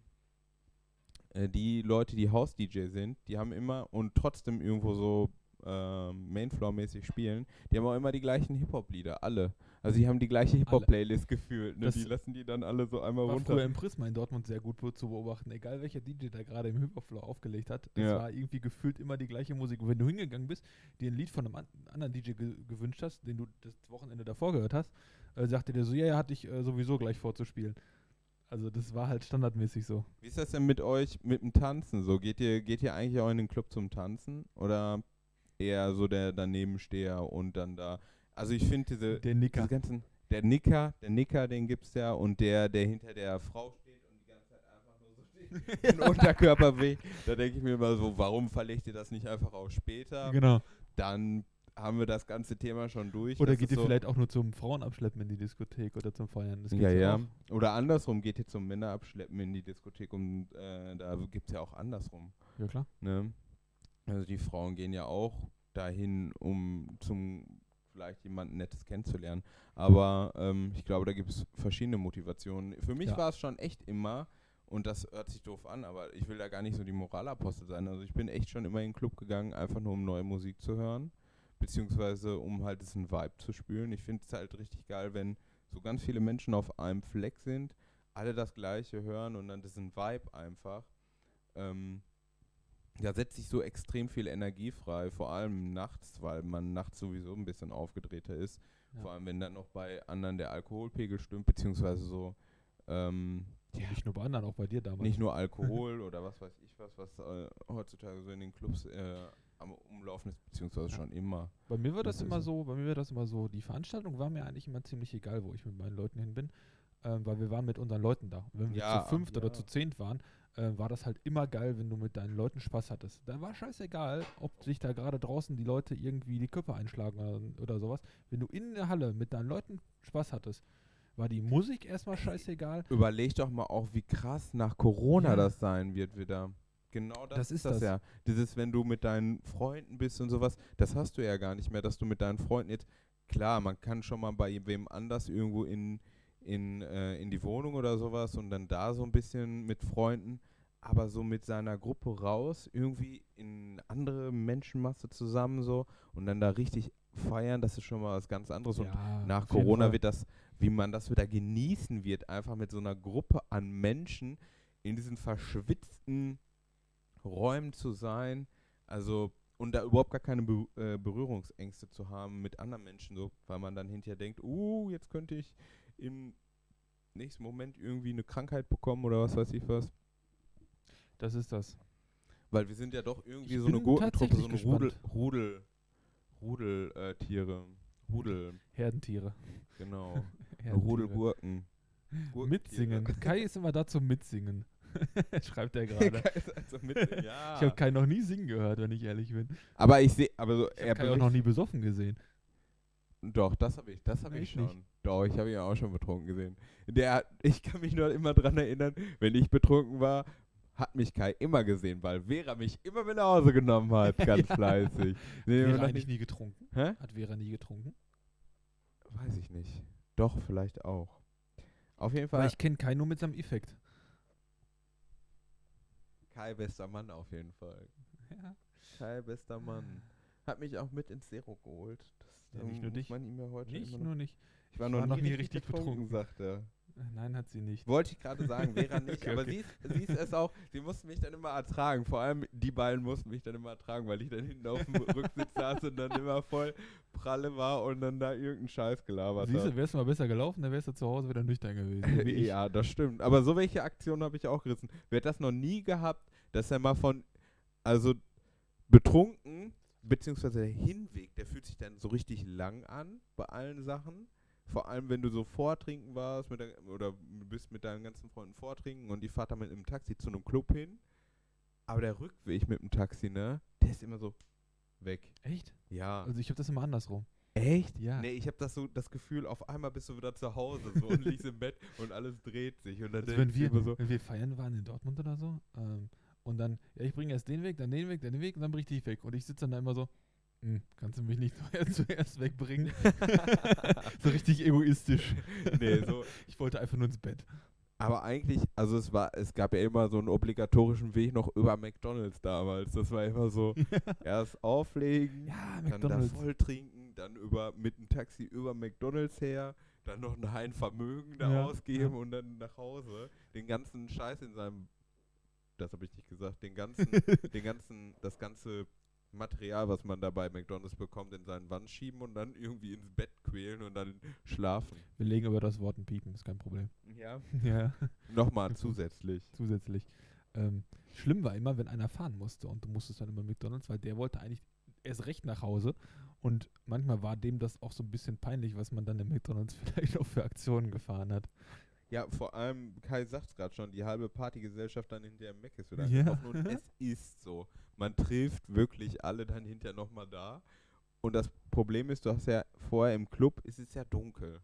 äh, die Leute, die House-DJ sind, die haben immer und trotzdem irgendwo so ähm, Mainfloor-mäßig spielen, die haben auch immer die gleichen Hip-Hop-Lieder, alle. Also die haben die gleiche Hip-Hop-Playlist gefühlt. Ne? Die lassen die dann alle so einmal War runter. früher im Prisma in Dortmund sehr gut zu beobachten. Egal welcher DJ da gerade im Hip-Hop-Floor aufgelegt hat, es Ja. war irgendwie gefühlt immer die gleiche Musik. Und wenn du hingegangen bist, dir ein Lied von einem an anderen DJ ge gewünscht hast, den du das Wochenende davor gehört hast, äh, sagte der so, ja, ja, hatte ich äh, sowieso gleich vorzuspielen. Also das war halt standardmäßig so. Wie ist das denn mit euch mit dem Tanzen? So geht ihr geht ihr eigentlich auch in den Club zum Tanzen oder eher so der Danebensteher und dann da? Also ich finde diese Der Nicker. diese ganzen der Nicker, der Nicker, den gibt's ja und der der hinter der Frau steht und die ganze Zeit einfach nur so steht, den Unterkörper weh. Da denke ich mir immer so, warum verlegt ihr das nicht einfach auf später? Genau. Dann haben wir das ganze Thema schon durch. Oder Das geht ihr so, vielleicht auch nur zum Frauenabschleppen in die Diskothek oder zum Feiern? Das ja, ja. auch. Oder andersrum, geht ihr zum Männerabschleppen in die Diskothek und äh, da gibt's ja auch andersrum. Ja, klar. Ne? Also die Frauen gehen ja auch dahin, um zum vielleicht jemanden Nettes kennenzulernen. Aber ähm, ich glaube, da gibt es verschiedene Motivationen. Für mich Ja. war es schon echt immer, und das hört sich doof an, aber ich will da gar nicht so die Moralapostel sein. Also ich bin echt schon immer in den Club gegangen, einfach nur um neue Musik zu hören, beziehungsweise um halt diesen Vibe zu spüren. Ich finde es halt richtig geil, wenn so ganz viele Menschen auf einem Fleck sind, alle das Gleiche hören und dann diesen Vibe einfach. Ähm, da setzt sich so extrem viel Energie frei, vor allem nachts, weil man nachts sowieso ein bisschen aufgedrehter ist. Ja. Vor allem, wenn dann noch bei anderen der Alkoholpegel stimmt, beziehungsweise so, ähm, ja, Nicht nur bei anderen, auch bei dir damals. nicht nur Alkohol oder was weiß ich was, was äh, heutzutage so in den Clubs äh, am Umlaufen ist, beziehungsweise Ja. schon immer. Bei mir war das Das immer so. so, bei mir war das immer so, die Veranstaltung war mir eigentlich immer ziemlich egal, wo ich mit meinen Leuten hin bin, ähm, weil wir waren mit unseren Leuten da. Und wenn wir Ja, zu fünft ja. oder zu zehnt waren, äh, war das halt immer geil, wenn du mit deinen Leuten Spaß hattest. Da war scheißegal, ob sich da gerade draußen die Leute irgendwie die Köpfe einschlagen oder, oder sowas. Wenn du in der Halle mit deinen Leuten Spaß hattest, war die Musik erstmal scheißegal. Überleg doch mal auch, wie krass nach Corona Ja. das sein wird wieder. Genau das, Das ist ist das, das. ja. Dieses, wenn du mit deinen Freunden bist und sowas, das hast du ja gar nicht mehr, dass du mit deinen Freunden jetzt, klar, man kann schon mal bei wem anders irgendwo in, in, äh, in die Wohnung oder sowas und dann da so ein bisschen mit Freunden, aber so mit seiner Gruppe raus, irgendwie in andere Menschenmasse zusammen so und dann da richtig feiern, das ist schon mal was ganz anderes. Und Ja, nach auf jeden Corona wird das, wie man das wieder genießen wird, einfach mit so einer Gruppe an Menschen in diesen verschwitzten Räumen zu sein. Also, und da überhaupt gar keine Be äh, Berührungsängste zu haben mit anderen Menschen, so, weil man dann hinterher denkt, uh, jetzt könnte ich im nächsten Moment irgendwie eine Krankheit bekommen oder was weiß ich was. Das ist das. Weil wir sind ja doch irgendwie Ich so eine Gurkentruppe, so eine Rudel. Rudel, Rudel, äh. Rudel, Herdentiere. genau. Herdentiere. Rudel Gurken. Gurkentiere. Mitsingen. Kai ist immer da zum Mitsingen. Schreibt er gerade. Also ja. Ich habe Kai noch nie singen gehört, wenn ich ehrlich bin. aber ich sehe, aber so, Ich er habe Kai auch noch nie besoffen gesehen. Doch, das habe ich, das habe ich schon. nicht? Doch, ich habe ihn auch schon betrunken gesehen. Der, ich kann mich nur immer dran erinnern, wenn ich betrunken war, hat mich Kai immer gesehen, weil Vera mich immer mit nach Hause genommen hat, ganz Ja. fleißig. Nee, noch eigentlich nie getrunken? hä? Hat Vera nie getrunken? Weiß ich nicht. Doch, vielleicht auch. Auf jeden Weil Fall ich kenne Kai nur mit seinem Effekt. Kai bester Mann auf jeden Fall. Ja. Kai bester Mann. Hat mich auch mit ins Zero geholt. Das Ja, nicht ähm, nur muss dich. man ihm ja heute Nicht, nur nicht. Ich war Ich noch, war nie, noch nie richtig richtig betrunken, sagt er. Nein, hat sie nicht. Wollte ich gerade sagen, Vera nicht, Okay, aber okay. Sie, ist, sie ist es auch, sie mussten mich dann immer ertragen. Vor allem die beiden mussten mich dann immer ertragen, weil ich dann hinten auf dem Rücksitz saß und dann immer voll pralle war und dann da irgendeinen Scheiß gelabert Siehst du, wärst du mal besser gelaufen, dann wärst du zu Hause wieder nüchtern gewesen. Ja, das stimmt. Aber so welche Aktionen habe ich auch gerissen. Wer hat das noch nie gehabt, dass er mal von, also betrunken, beziehungsweise der Hinweg, der fühlt sich dann so richtig lang an bei allen Sachen. Vor allem, wenn du so vortrinken warst mit der, oder du bist mit deinen ganzen Freunden vortrinken und die fahrt dann mit einem Taxi zu einem Club hin. Aber der Rückweg mit dem Taxi, ne, der ist immer so weg. Echt? Ja. Also ich habe das immer andersrum. Echt? Ja. Nee, ich habe das so das Gefühl, auf einmal bist du wieder zu Hause so und liegst im Bett und alles dreht sich und dann Also wenn wir, immer so, wenn wir feiern waren in Dortmund oder so, ähm, und dann, ja, ich bringe erst den weg, dann den weg, dann den weg und dann bring ich dich weg. Und ich sitze dann da immer so, hm, kannst du mich nicht zuerst, wegbringen? so richtig egoistisch. nee, so. Ich wollte einfach nur ins Bett. Aber eigentlich, also es war, es gab ja immer so einen obligatorischen Weg noch über McDonalds damals. Das war immer so, erst auflegen, Ja, dann da voll trinken, dann über mit dem Taxi über McDonalds her, dann noch ein Vermögen da Ja, ausgeben ja. und dann nach Hause. Den ganzen Scheiß in seinem, das habe ich nicht gesagt, den ganzen, den ganzen, das ganze Material, was man da bei McDonalds bekommt, in seinen Wand schieben und dann irgendwie ins Bett quälen und dann schlafen. Wir legen über das Wort ein Piepen, ist kein Problem. Ja. ja, Nochmal zusätzlich. zusätzlich. Ähm, schlimm war immer, wenn einer fahren musste und du musstest dann immer McDonalds, weil der wollte eigentlich erst recht nach Hause und manchmal war dem das auch so ein bisschen peinlich, was man dann im McDonalds vielleicht auch für Aktionen gefahren hat. Ja, vor allem, Kai sagt es gerade schon, die halbe Partygesellschaft dann hinterher im Mac ist wieder Ja. und es ist so. Man trifft wirklich alle dann hinterher nochmal da. Und das Problem ist, du hast ja vorher im Club, ist es ja dunkel.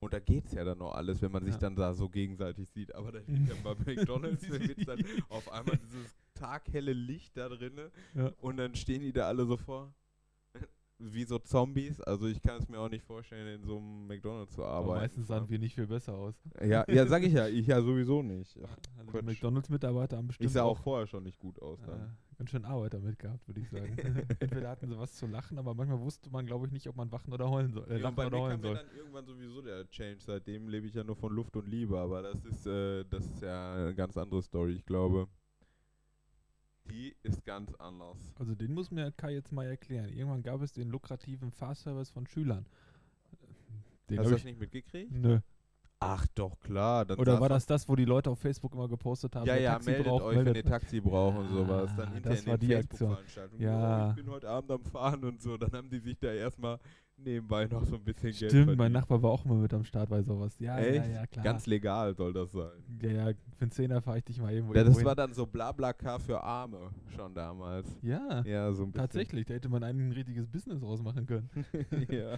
Und da geht's ja dann noch alles, wenn man sich Ja. dann da so gegenseitig sieht. Aber dann hinterher bei McDonalds wird dann auf einmal dieses taghelle Licht da drinne Ja. und dann stehen die da alle so vor. Wie so Zombies. Also ich kann es mir auch nicht vorstellen, in so einem McDonalds zu Aber arbeiten. meistens sahen wir nicht viel besser aus. Ja, ja, sag ich ja. Ich ja sowieso nicht. Ach, Also Quatsch. McDonalds-Mitarbeiter haben bestimmt ich sah auch vorher schon nicht gut aus äh, dann. ganz schön Arbeit damit gehabt, würde ich sagen. Entweder hatten sie was zu lachen, aber manchmal wusste man, glaube ich, nicht, ob man wachen oder heulen soll. Äh, Ja, bei oder mir heulen ja soll. dann irgendwann sowieso der Change. Seitdem lebe ich ja nur von Luft und Liebe, aber das ist, äh, das ist ja eine ganz andere Story, ich glaube. Die ist ganz anders. Also den muss mir Kai jetzt mal erklären. Irgendwann gab es den lukrativen Fahrservice von Schülern. Den Hast du das ich, nicht mitgekriegt? nö. Ach doch, klar. Oder war das das, wo die Leute auf Facebook immer gepostet haben, Ja, ja, Taxi meldet braucht, euch, wenn meldet ihr Taxi braucht und sowas. Dann hinterher das in war die Aktion. Facebook-Veranstaltungen. Ja. ich bin heute Abend am Fahren und so. Dann haben die sich da erstmal nebenbei noch so ein bisschen Geld Stimmt, mein. Nachbar war auch immer mit am Start bei sowas. Ja, ja, Echt? ja, klar. Ganz legal soll das sein. ja, ja, für einen Zehner fahre ich dich mal irgendwo Ja, irgendwo das war hin. dann so Blablacar für Arme schon damals. Ja, Ja, so ein bisschen. tatsächlich. Da hätte man ein richtiges Business rausmachen können. ja.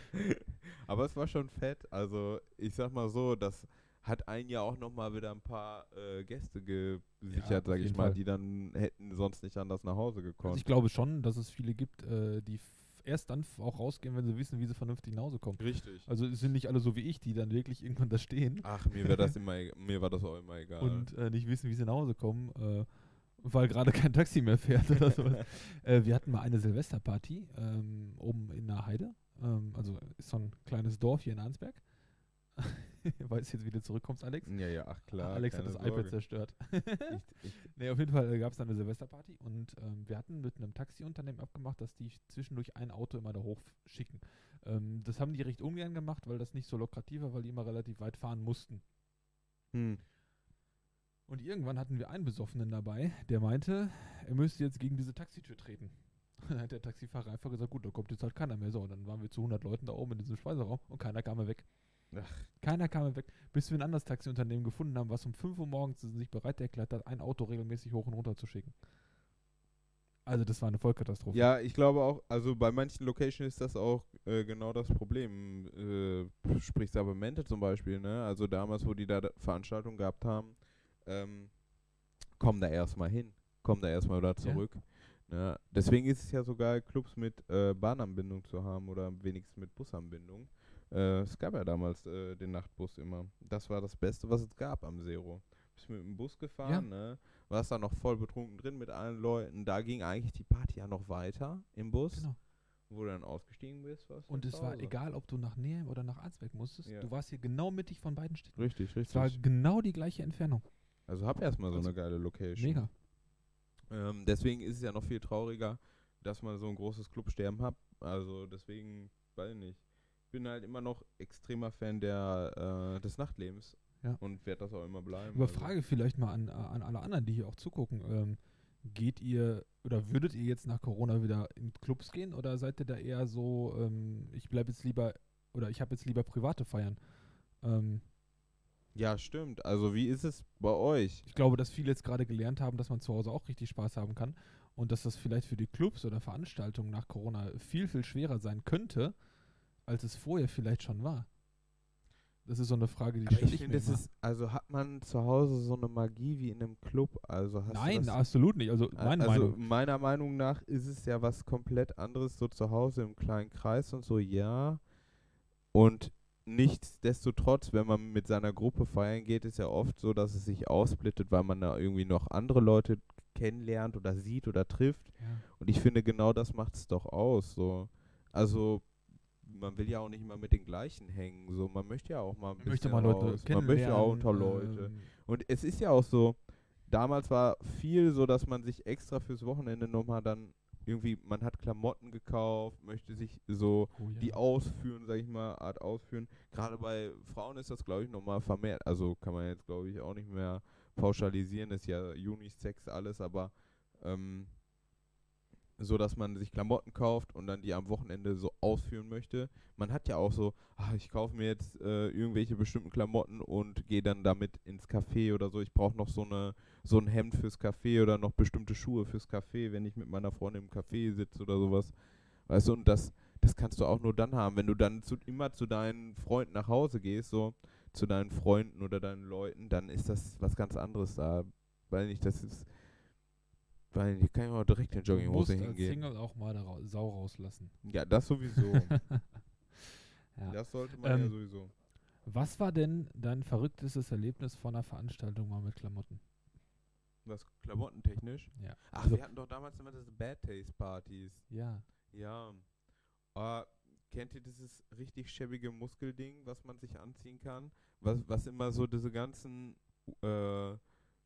Aber es war schon fett. Also, ich sag mal so, das hat einen ja auch nochmal wieder ein paar äh, Gäste gesichert, Ja, sag ich mal, Fall. die dann hätten sonst nicht anders nach Hause Also gekonnt. ich glaube schon, dass es viele gibt, äh, die erst dann auch rausgehen, wenn sie wissen, wie sie vernünftig nach Hause kommen. Richtig. Also es sind nicht alle so wie ich, die dann wirklich irgendwann da stehen Ach, mir wäre das immer, e- mir war das auch immer egal. und äh, nicht wissen, wie sie nach Hause kommen, äh, weil gerade kein Taxi mehr fährt oder sowas. äh, wir hatten mal eine Silvesterparty ähm, oben in der Heide. Ähm, also ist so ein kleines Dorf hier in Arnsberg. Weißt du jetzt, wie du zurückkommst, Alex? ja, ja, ach klar. Alex hat das iPad Sorge. zerstört. Ich, ich, nee, auf jeden Fall gab es dann eine Silvesterparty und ähm, wir hatten mit einem Taxiunternehmen abgemacht, dass die zwischendurch ein Auto immer da hochschicken. Ähm, das haben die recht ungern gemacht, weil das nicht so lukrativ war, weil die immer relativ weit fahren mussten. hm. Und irgendwann hatten wir einen Besoffenen dabei, der meinte, er müsste jetzt gegen diese Taxitür treten. Und dann hat der Taxifahrer einfach gesagt, gut, da kommt jetzt halt keiner mehr. So, und dann waren wir zu 100 Leuten da oben in diesem Speiseraum und keiner kam mehr weg. Ach. Keiner kam weg, bis wir ein anderes Taxiunternehmen gefunden haben, was um 5 Uhr morgens sich bereit erklärt hat, ein Auto regelmäßig hoch und runter zu schicken. Also das war eine Vollkatastrophe. Ja, ich glaube auch, also bei manchen Locations ist das auch äh, genau das Problem. Äh, sprich Sabermente zum Beispiel, ne? Also damals, wo die da Veranstaltungen gehabt haben, ähm, komm da erstmal hin, komm da erstmal wieder zurück. Ne? Deswegen ist es ja so geil, Clubs mit äh, Bahnanbindung zu haben oder wenigstens mit Busanbindung. Äh, es gab ja damals äh, den Nachtbus immer. Das war das Beste, was es gab am Zero. Bist mit dem Bus gefahren, ne? Warst da noch voll betrunken drin mit allen Leuten. Da ging eigentlich die Party ja noch weiter im Bus, Genau. wo du dann ausgestiegen bist. Und es war egal, ob du nach Nähe oder nach Arnsberg musstest. Ja. Du warst hier genau mittig von beiden Städten. Richtig, Es war richtig. genau die gleiche Entfernung. Also hab erstmal so Also, eine geile Location. Mega. Ähm, deswegen ist es ja noch viel trauriger, dass man so ein großes Clubsterben hat. Also deswegen, weiß ich nicht. Bin halt immer noch extremer Fan der, äh, des Nachtlebens. Ja. Und werde das auch immer bleiben. Aber also. Frage vielleicht mal an, an alle anderen, die hier auch zugucken. Ähm, geht ihr oder würdet ihr jetzt nach Corona wieder in Clubs gehen oder seid ihr da eher so, ähm, ich bleibe jetzt lieber oder ich habe jetzt lieber private Feiern? Ähm, Ja, stimmt. Also wie ist es bei euch? ich glaube, dass viele jetzt gerade gelernt haben, dass man zu Hause auch richtig Spaß haben kann und dass das vielleicht für die Clubs oder Veranstaltungen nach Corona viel, viel schwerer sein könnte, als es vorher vielleicht schon war. Das ist so eine Frage, die Aber stelle ich ich mir immer. ist, also hat man zu Hause so eine Magie wie in einem Club? Also Nein, das, absolut nicht. Also meine also Meinung. meiner Meinung nach ist es ja was komplett anderes, so zu Hause im kleinen Kreis und so, ja. Und nichtsdestotrotz, wenn man mit seiner Gruppe feiern geht, ist ja oft so, dass es sich aufsplittet, weil man da irgendwie noch andere Leute kennenlernt oder sieht oder trifft. Ja. Und ich finde, genau das macht es doch aus. So. Also, man will ja auch nicht immer mit den gleichen hängen. So, man möchte ja auch mal ein Man möchte bisschen mal Leute. Man möchte auch unter Leute. ähm, Und es ist ja auch so, damals war viel so, dass man sich extra fürs Wochenende nochmal dann irgendwie, man hat Klamotten gekauft, möchte sich so oh ja. die ausführen, sag ich mal, Art ausführen. Gerade bei Frauen ist das, glaube ich, nochmal vermehrt. Also kann man jetzt, glaube ich, auch nicht mehr pauschalisieren, ist ja Unisex alles, aber ähm, so, dass man sich Klamotten kauft und dann die am Wochenende so ausführen möchte. Man hat ja auch so, ah, ich kaufe mir jetzt äh, irgendwelche bestimmten Klamotten und gehe dann damit ins Café oder so. Ich brauche noch so eine so ein Hemd fürs Café oder noch bestimmte Schuhe fürs Café, wenn ich mit meiner Freundin im Café sitze oder sowas. Weißt du, und das, das kannst du auch nur dann haben, wenn du dann zu, immer zu deinen Freunden nach Hause gehst, so zu deinen Freunden oder deinen Leuten, dann ist das was ganz anderes da. Weil nicht, das ist, weil hier kann ich auch direkt in Jogginghose als hingehen. Single auch mal rau Sau rauslassen. Ja, das sowieso. ja. Das sollte man ja Ähm, sowieso. Was war denn dein verrücktestes Erlebnis von einer Veranstaltung mal mit Klamotten? Was klamottentechnisch? Ja. Ach, Also- wir hatten doch damals immer diese Bad Taste Partys. Ja. Ja. Äh, kennt ihr dieses richtig schäbige Muskelding, was man sich anziehen kann? Was, was immer so diese ganzen äh,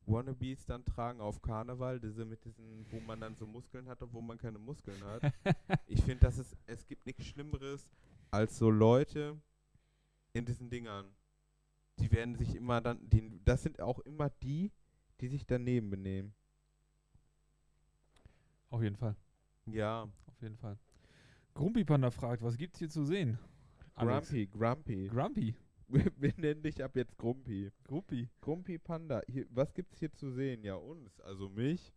Wannabes dann tragen auf Karneval, diese mit diesen, wo man dann so Muskeln hat, obwohl man keine Muskeln hat. ich finde, dass es, es gibt nichts Schlimmeres als so Leute in diesen Dingern. Die werden sich immer dann, die, das sind auch immer die, die sich daneben benehmen. Auf jeden Fall. Ja. Auf jeden Fall. Grumpy Panda fragt, was gibt's hier zu sehen? Alex. Grumpy, Grumpy. Wir, nennen dich ab jetzt Grumpy. Grumpy. Grumpy Panda. Hier, was gibt's hier zu sehen? Ja, uns, also mich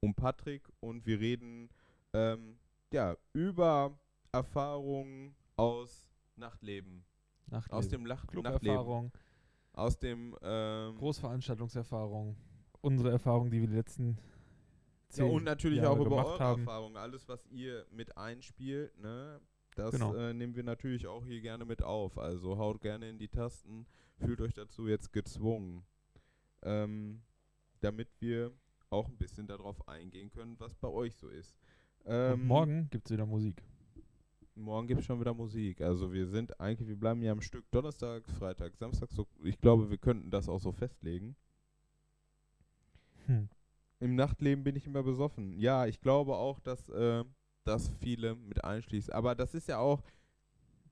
und Patrick und wir reden ähm, ja über Erfahrungen aus Nachtleben. Nachtleben. Aus dem Lach Nachtleben. Club-Erfahrung, Aus dem ähm, Großveranstaltungserfahrung, unsere Erfahrung, die wir die letzten Ja, und natürlich Jahre auch über eure haben. Erfahrungen. Alles, was ihr mit einspielt, ne? Das Genau. äh, nehmen wir natürlich auch hier gerne mit auf. Also haut gerne in die Tasten, fühlt euch dazu jetzt gezwungen. Ähm, damit wir auch ein bisschen darauf eingehen können, was bei euch so ist. Ähm, morgen gibt es wieder Musik. Morgen gibt es schon wieder Musik. Also wir sind eigentlich, wir bleiben ja am Stück Donnerstag, Freitag, Samstag. So, ich glaube, wir könnten das auch so festlegen. Hm. Im Nachtleben bin ich immer besoffen. Ja, ich glaube auch, dass äh, das viele mit einschließt. Aber das ist ja auch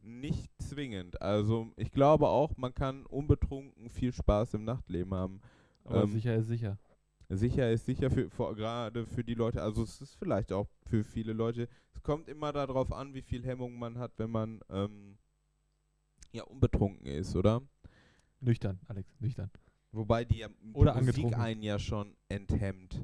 nicht zwingend. Also ich glaube auch, man kann unbetrunken viel Spaß im Nachtleben haben. Aber Ähm, sicher ist sicher. Sicher ist sicher für, für gerade für die Leute, also es ist vielleicht auch für viele Leute, es kommt immer darauf an, wie viel Hemmung man hat, wenn man ähm, ja unbetrunken ist, oder? Nüchtern, Alex, nüchtern. Wobei die, ja- Oder Musik einen ja schon enthemmt.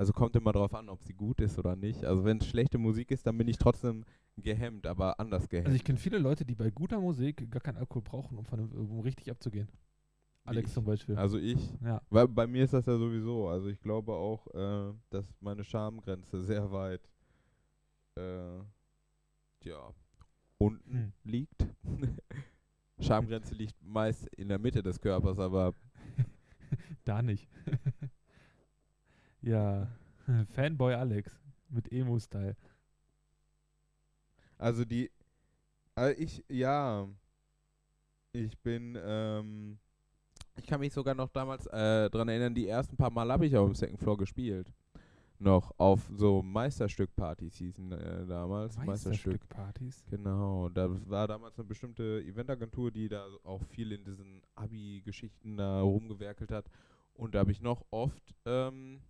Also kommt immer darauf an, ob sie gut ist oder nicht. Also wenn es schlechte Musik ist, dann bin ich trotzdem gehemmt, aber anders gehemmt. Also ich kenne viele Leute, die bei guter Musik gar keinen Alkohol brauchen, um, von, um richtig abzugehen. Alex ich. zum Beispiel. also ich, ja. weil bei mir ist das ja sowieso. Also ich glaube auch, äh, dass meine Schamgrenze sehr weit äh, ja, unten Hm. liegt. Schamgrenze liegt meist in der Mitte des Körpers, aber Da nicht. ja. Fanboy Alex mit Emo-Style. Also die, also ich, ja, ich bin, ähm, ich kann mich sogar noch damals äh, dran erinnern, die ersten paar Mal habe ich auf dem Second Floor gespielt. Noch auf so Meisterstück-Partys hießen äh, damals. Meisterstück. Meisterstück-Partys. Genau, da war damals eine bestimmte Eventagentur, die da auch viel in diesen Abi-Geschichten da rumgewerkelt hat. Und da habe ich noch oft ähm,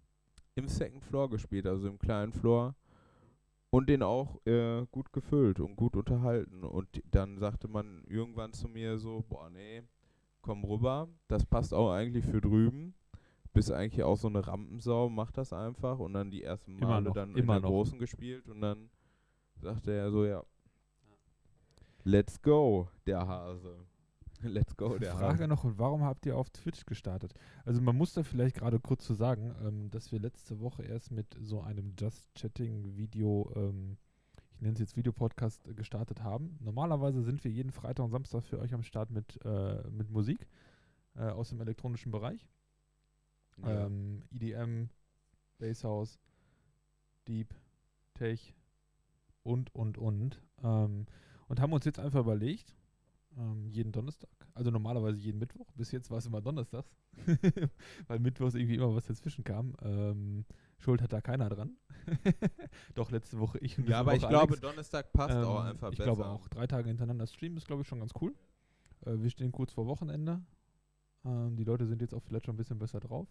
im Second Floor gespielt, also im kleinen Floor. Und den auch äh, gut gefüllt und gut unterhalten. Und dann sagte man irgendwann zu mir so, boah, nee, komm rüber, das passt auch eigentlich für drüben. Bist eigentlich auch so eine Rampensau, mach das einfach. Und dann die ersten Immer Male noch, dann in immer der noch. Großen gespielt. Und dann sagte er so, ja, let's go, der Hase. Let's go, der Frage Hase. noch, warum habt ihr auf Twitch gestartet? Also man muss da vielleicht gerade kurz zu sagen, ähm, dass wir letzte Woche erst mit so einem Just Chatting Video, ähm, ich nenne es jetzt Videopodcast, äh, gestartet haben. Normalerweise sind wir jeden Freitag und Samstag für euch am Start mit, äh, mit Musik äh, aus dem elektronischen Bereich. Ja. Ähm, EDM, Basshouse, Deep, Tech und, und, und. Ähm, und haben uns jetzt einfach überlegt, ähm, jeden Donnerstag, also normalerweise jeden Mittwoch, bis jetzt war es immer donnerstags, weil mittwochs irgendwie immer was dazwischen kam. Ähm, Schuld hat da keiner dran. Doch letzte Woche ich und ja, aber ich Woche glaube, Alex. Donnerstag passt auch Ähm, einfach ich besser. glaube auch. Drei Tage hintereinander streamen ist, glaube ich, schon ganz cool. Äh, wir stehen kurz vor Wochenende. Ähm, die Leute sind jetzt auch vielleicht schon ein bisschen besser drauf.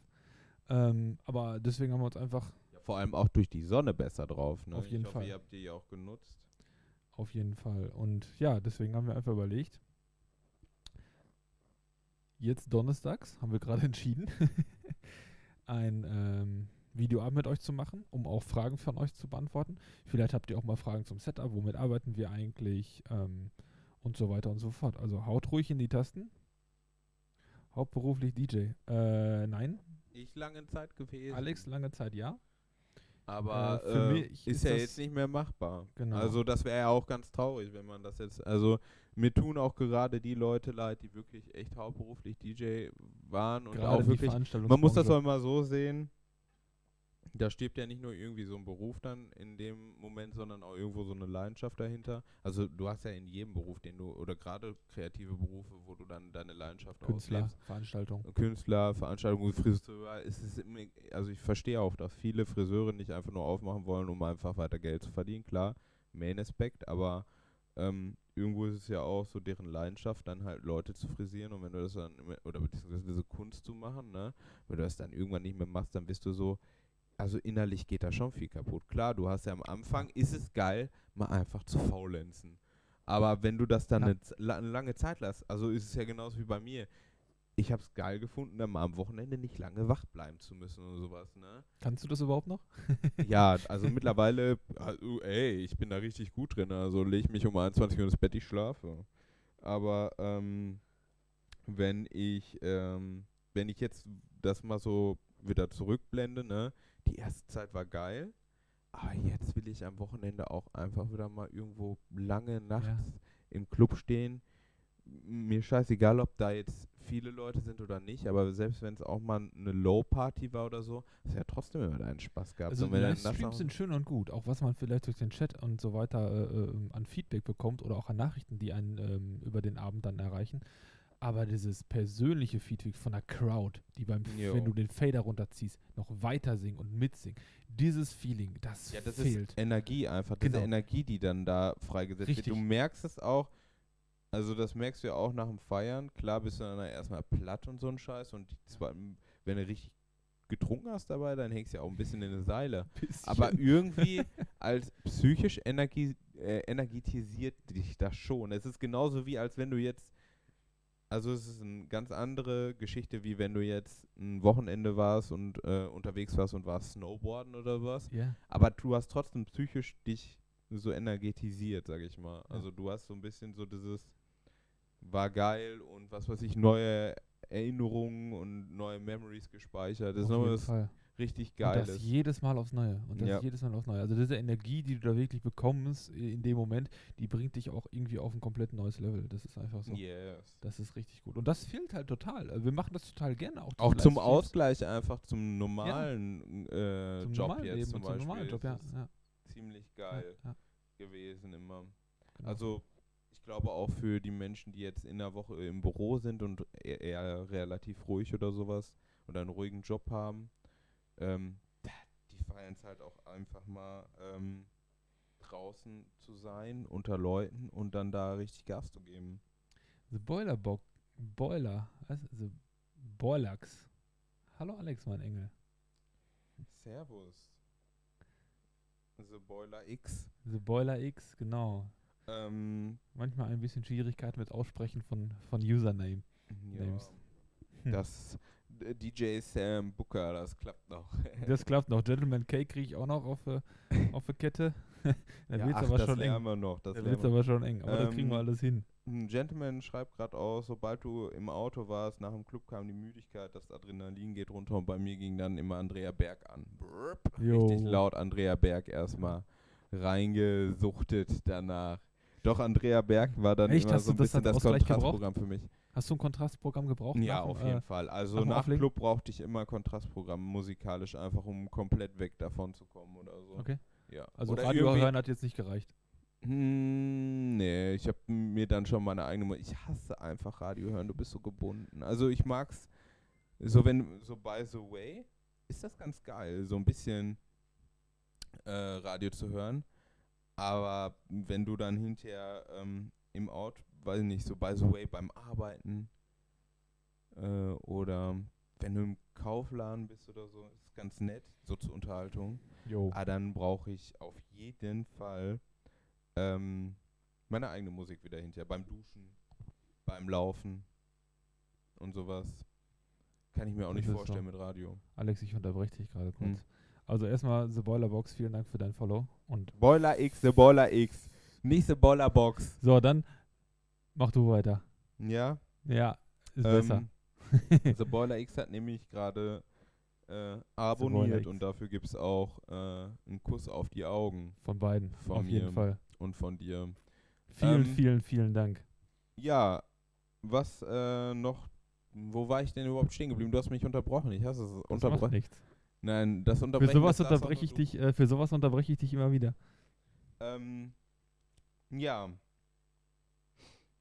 Ähm, aber deswegen haben wir uns einfach Ja, vor allem auch durch die Sonne besser drauf. Ne? Auf jeden ich hoffe, Fall. ihr habt die auch genutzt. auf jeden Fall. Und ja, deswegen haben wir einfach überlegt, jetzt donnerstags, haben wir gerade entschieden, ein ähm, Videoabend mit euch zu machen, um auch Fragen von euch zu beantworten. Vielleicht habt ihr auch mal Fragen zum Setup, womit arbeiten wir eigentlich ähm, und so weiter und so fort. Also haut ruhig in die Tasten. Hauptberuflich DJ. Äh, nein. Ich lange Zeit gewesen. Alex, lange Zeit ja. Aber Äh, für äh, mich ist, ist ja jetzt nicht mehr machbar. Genau. Also das wäre ja auch ganz traurig, wenn man das jetzt. Also mir tun auch gerade die Leute leid, die wirklich echt hauptberuflich DJ waren und Gerade auch wirklich. Man muss das auch immer so sehen. Da stirbt ja nicht nur irgendwie so ein Beruf dann in dem Moment, sondern auch irgendwo so eine Leidenschaft dahinter. Also du hast ja in jedem Beruf, den du, oder gerade kreative Berufe, wo du dann deine Leidenschaft Künstler, auslebst. Veranstaltung. Künstler, Veranstaltungen, Friseur, es ist also ich verstehe auch, dass viele Friseure nicht einfach nur aufmachen wollen, um einfach weiter Geld zu verdienen, klar, Main Aspekt, aber ähm, irgendwo ist es ja auch so deren Leidenschaft, dann halt Leute zu frisieren und wenn du das dann, oder beziehungsweise diese Kunst zu machen, ne, wenn du das dann irgendwann nicht mehr machst, dann bist du so, also innerlich geht da schon viel kaputt. Klar, du hast ja am Anfang, ist es geil, mal einfach zu faulenzen. Aber wenn du das dann Ja. eine, eine lange Zeit lässt, also ist es ja genauso wie bei mir. Ich habe es geil gefunden, dann mal am Wochenende nicht lange wach bleiben zu müssen oder sowas, ne? Kannst du das überhaupt noch? Ja, also mittlerweile, also, ey, ich bin da richtig gut drin. Also lege ich mich um 21 Uhr ins Bett, ich schlafe. Aber ähm, wenn ich, ähm, wenn ich jetzt das mal so wieder zurückblende, ne, die erste Zeit war geil, aber jetzt will ich am Wochenende auch einfach wieder mal irgendwo lange nachts Ja. im Club stehen. Mir scheißegal, ob da jetzt viele Leute sind oder nicht, aber selbst wenn es auch mal eine Low-Party war oder so, du ja trotzdem immer deinen Spaß gehabt. Also Livestreams sind schön und gut, auch was man vielleicht durch den Chat und so weiter äh, ähm, an Feedback bekommt oder auch an Nachrichten, die einen ähm, über den Abend dann erreichen. Aber dieses persönliche Feedback von der Crowd, die beim, Jo. wenn du den Fader runterziehst, noch weiter singen und mitsingen, dieses Feeling, das, Ja, das fehlt. ist Energie einfach. Genau. Diese Energie, die dann da freigesetzt wird. Richtig. Du merkst es auch, also das merkst du ja auch nach dem Feiern. Klar bist du dann erstmal platt und so ein Scheiß. Und zwar, wenn du richtig getrunken hast dabei, dann hängst du ja auch ein bisschen in eine Seile. Aber irgendwie als psychisch energie, äh, energetisiert dich das schon. Es ist genauso wie, als wenn du jetzt, also es ist eine ganz andere Geschichte, wie wenn du jetzt ein Wochenende warst und äh, unterwegs warst und warst Snowboarden oder was. ja, Aber du hast trotzdem psychisch dich so energetisiert, sag ich mal. Also du hast so ein bisschen so dieses war geil und was weiß ich, neue Erinnerungen und neue Memories gespeichert. Das ist auf noch jeden was Fall. richtig Und das Geiles. jedes Mal aufs Neue. Und das Ja. jedes Mal aufs Neue. Also diese Energie, die du da wirklich bekommst in dem Moment, die bringt dich auch irgendwie auf ein komplett neues Level. Das ist einfach so. Yes. Das ist richtig gut. Und das fehlt halt total. Also wir machen das total gerne. Auch, Auch zum. Ausgleich einfach zum normalen äh, zum Job normalen jetzt Leben zum und zum Beispiel. normalen Job, ja. ist ja, Ziemlich ja, geil ja, gewesen immer. genau. Also glaube auch für die Menschen, die jetzt in der Woche im Büro sind und eher, eher relativ ruhig oder sowas oder einen ruhigen Job haben, ähm, die feiern es halt auch einfach mal ähm, draußen zu sein, unter Leuten und dann da richtig Gas zu geben. The Boiler Bock. Boiler. Was? The Boilax. Hallo Alex, mein Engel. Servus. The Boiler X. The Boiler X, genau. Ähm, Manchmal ein bisschen Schwierigkeit mit Aussprechen von, von Username. ja. Hm. das äh, DJ Sam Booker, das klappt noch. Das klappt noch. Gentleman Cake kriege ich auch noch auf, äh, auf die Kette. da ja, wird's ach, aber das schon lernen eng. wir noch. Das Da wird's wir aber schon eng. Aber das kriegen wir Ähm, alles hin. Ein Gentleman schreibt gerade aus, sobald du im Auto warst, nach dem Club kam die Müdigkeit, das Adrenalin geht runter und bei mir ging dann immer Andrea Berg an. Brrp, richtig laut Andrea Berg erstmal reingesuchtet danach. Doch Andrea Berg war dann Echt? immer Hast so du ein das bisschen das Ausgleich? Kontrastprogramm für mich. Hast du ein Kontrastprogramm gebraucht? Ja, nach auf jeden äh, Fall. Also nach Auflegen? Club brauchte ich immer Kontrastprogramm musikalisch, einfach um komplett weg davon zu kommen oder so. Okay. Ja. Also Oder Radio hören hat jetzt nicht gereicht. Hm, nee, ich habe mir dann schon meine eigene. Mu- Ich hasse einfach Radio hören. Du bist so gebunden. Also ich mag's so wenn so by the way ist das ganz geil, so ein bisschen äh, Radio zu hören. Aber wenn du dann hinterher ähm, im Out, weiß ich nicht, so by the way beim Arbeiten äh, oder wenn du im Kaufladen bist oder so, ist ganz nett, so zur Unterhaltung. Jo. Ah, dann brauche ich auf jeden Fall ähm, meine eigene Musik wieder hinterher. Beim Duschen, beim Laufen und sowas. Kann ich mir auch Das nicht vorstellen mit Radio. Alex, ich unterbreche dich gerade kurz. Hm. Also erstmal The Boiler Box, vielen Dank für dein Follow. Und Boiler X, the Boiler X. Nicht the Boiler Box. so, dann mach du weiter. Ja. Ja, ist besser. Ähm, the Boiler X hat nämlich gerade äh, abonniert und dafür gibt es auch äh, einen Kuss auf die Augen Von beiden, Von auf jeden mir. Fall. und von dir. Vielen, Ähm, vielen, vielen Dank. Ja, was äh, noch, wo war ich denn überhaupt stehen geblieben? Du hast mich unterbrochen, ich hasse es. Unterbrochen. nichts. Nein, das Für Unterbrechen. sowas unterbreche ich dich, äh, für sowas unterbreche ich dich immer wieder. Ähm, ja.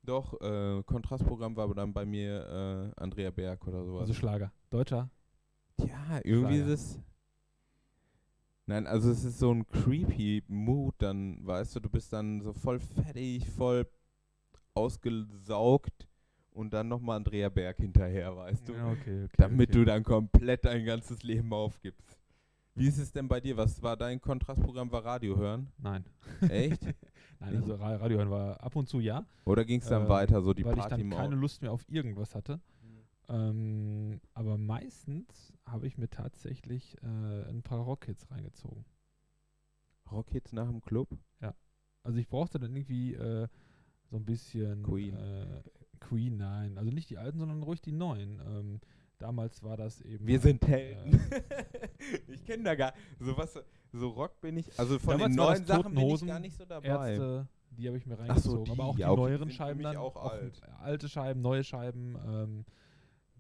Doch, äh, Kontrastprogramm war aber dann bei mir äh, Andrea Berg oder sowas. Also Schlager. Deutscher. ja, irgendwie Schlager. ist es. Nein, also es ist so ein creepy Mood, dann, weißt du, du bist dann so voll fertig, voll ausgesaugt und dann nochmal Andrea Berg hinterher, weißt du? Ja, okay, okay. damit okay. du dann komplett dein ganzes Leben aufgibst. Wie ist es denn bei dir? Was war dein Kontrastprogramm? War Radio hören? Nein. Echt? Nein, also Ra- Radio hören war ab und zu ja, Oder ging es dann Ähm, weiter, so die weil ich Party dann keine Lust mehr auf irgendwas hatte. Ähm, aber meistens habe ich mir tatsächlich äh, ein paar Rockhits reingezogen. Rockhits nach dem Club? Also ich brauchte dann irgendwie äh, so ein bisschen Queen. Äh, Queen, nein. Also nicht die alten, sondern ruhig die neuen. Ähm, damals war das eben. Wir sind Helden. Äh, ich kenne da gar so was, so Rock bin ich, also von Damals den neuen Sachen bin ich gar nicht so dabei. Ärzte, die habe ich mir Ach so, reingezogen. aber auch die, ja, okay, neueren Scheiben dann. auch alt. alte Scheiben, neue Scheiben. Ähm,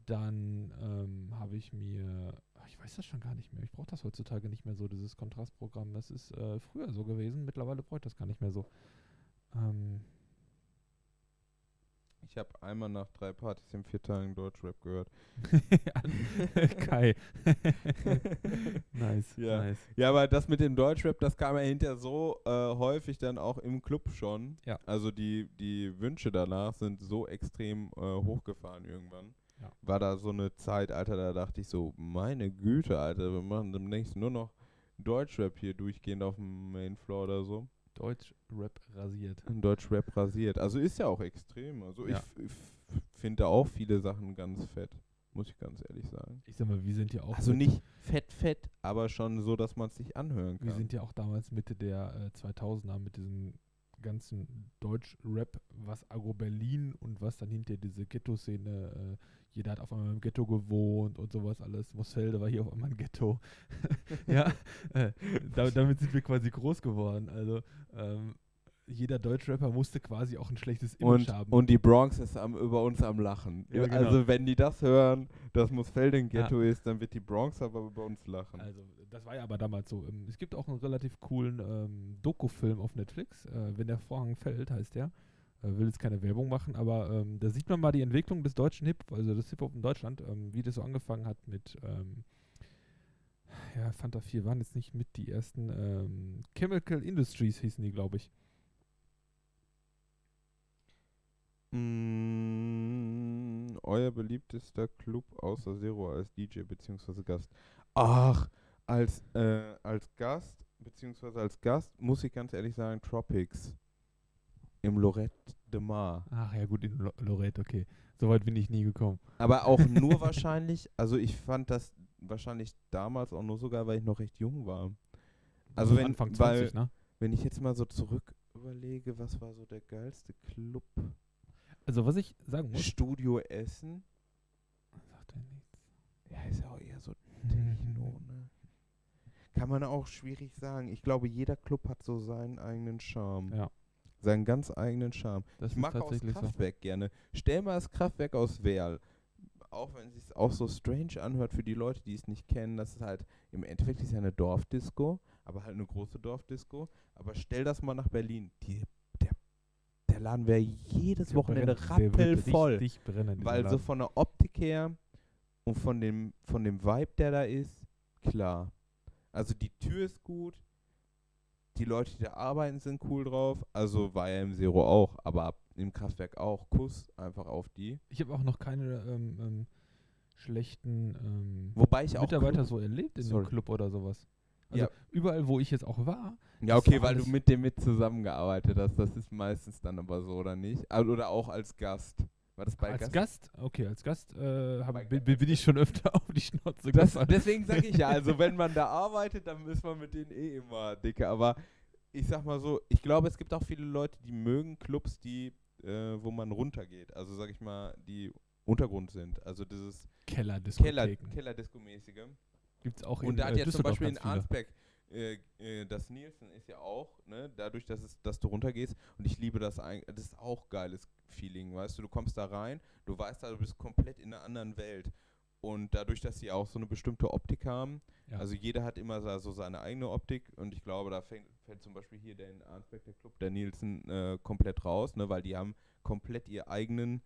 dann ähm, habe ich mir. Ich weiß das schon gar nicht mehr. Ich brauche das heutzutage nicht mehr so, dieses Kontrastprogramm. Das ist äh, früher so gewesen. Mittlerweile brauche ich das gar nicht mehr so. Ähm, Ich habe einmal nach drei Partys in vier Tagen Deutschrap gehört. Kai. nice, Ja. nice. Ja, aber das mit dem Deutschrap, das kam ja hinterher so äh, häufig dann auch im Club schon. Ja. Also die, die Wünsche danach sind so extrem äh, hochgefahren irgendwann. Ja. War da so eine Zeit, Alter, da dachte ich so, meine Güte, Alter, wir machen demnächst nur noch Deutschrap hier durchgehend auf dem Mainfloor oder so. Deutsch-Rap rasiert. Deutschrap rasiert. Also ist ja auch extrem. Also Ja. ich, ich finde auch viele Sachen ganz fett, muss ich ganz ehrlich sagen. Ich sag mal, wir sind ja auch. Also nicht fett, fett, aber schon so, dass man es sich anhören kann. Wir sind ja auch damals Mitte der äh, 2000er mit diesem ganzen Deutsch-Rap, was Agro Berlin und was dann hinter diese Ghetto-Szene, äh, jeder hat auf einmal im Ghetto gewohnt und sowas alles. Mosfelde war hier auf einmal ein Ghetto. ja, äh, da, damit sind wir quasi groß geworden. Also ähm, jeder Deutschrapper musste quasi auch ein schlechtes Image und, haben. und die Bronx ist am, über uns am Lachen. Ja, genau. Also wenn die das hören, dass Mosfelde ein Ghetto ist, dann wird die Bronx aber über uns lachen. Also, das war ja aber damals so. Ähm, Es gibt auch einen relativ coolen ähm, Doku-Film auf Netflix. Äh, Wenn der Vorhang fällt, heißt der. Äh, will jetzt keine Werbung machen, aber ähm, da sieht man mal die Entwicklung des deutschen Hip, also des Hip-Hop in Deutschland, ähm, wie das so angefangen hat mit, ähm, ja, Fanta 4 waren jetzt nicht mit die ersten, ähm, Chemical Industries hießen die, glaube ich. Mm, euer beliebtester Club außer Zero als DJ bzw. Gast. Ach, als, äh, als Gast bzw. als Gast muss ich ganz ehrlich sagen, Tropics im Lorette de Mar. Ach ja, gut, in Lo Lorette, okay. Soweit bin ich nie gekommen. Aber auch nur wahrscheinlich, also ich fand das wahrscheinlich damals auch nur sogar, weil ich noch recht jung war. Also So wenn- Anfang weil- 20, ne? Wenn ich jetzt mal so zurück überlege, was war so der geilste Club? Also, was ich sagen muss. Studio Essen. Sagt mir nichts. Ja, ist ja auch eher so Techno, ne? Kann man auch schwierig sagen. Ich glaube, jeder Club hat so seinen eigenen Charme. Ja, Seinen ganz eigenen Charme. das ich mag auch das tatsächlich so. Kraftwerk gerne. Stell mal das Kraftwerk aus Werl. Auch wenn es sich auch so strange anhört für die Leute, die es nicht kennen, das ist halt, im Endeffekt ist ja eine Dorfdisco, aber halt eine große Dorfdisco. Aber stell das mal nach Berlin. Die, der, der Laden wäre jedes Der Wochenende brennt- rappelvoll. Brennen, Weil so Laden. von der Optik her und von dem, von dem Vibe, der da ist, klar. Also die Tür ist gut, die Leute, die da arbeiten, sind cool drauf. Also war ja im Zero auch, aber ab- im Kraftwerk auch. Kuss einfach auf die. Ich habe auch noch keine ähm, ähm, schlechten ähm, Wobei ich auch. Mitarbeiter Club- so erlebt in Sorry. dem Club oder sowas. Also Ja. überall, wo ich jetzt auch war. Ja, okay, weil du mit dem mit zusammengearbeitet hast. Das ist meistens dann aber so, oder nicht? Also, Oder auch als Gast. War das bei als Gast? Gast, okay, als Gast äh, hab, bin, bin ich schon öfter auf die Schnauze Das, deswegen sage ich ja, also wenn man da arbeitet, dann ist man mit denen eh immer dicke. Aber ich sag mal so, ich glaube, es gibt auch viele Leute, die mögen Clubs, die, äh, wo man runtergeht. Also sag ich mal, die Untergrund sind. Also dieses Keller. Kellerdisco-mäßige. Gibt es auch in Und da hat äh, jetzt zum Beispiel in. Arnsberg, äh, äh, das Nielsen ist ja auch, ne, dadurch, dass, es, dass du runtergehst. Und ich liebe das eigentlich, das ist auch geiles Feeling, weißt du, du kommst da rein, du weißt da, du bist komplett in einer anderen Welt. Und dadurch, dass sie auch so eine bestimmte Optik haben, Ja. also jeder hat immer so, seine eigene Optik und ich glaube, da fängt, fällt zum Beispiel hier der Arnsberg, der Club, der Nielsen, äh, komplett raus, ne, weil die haben komplett ihr eigenen,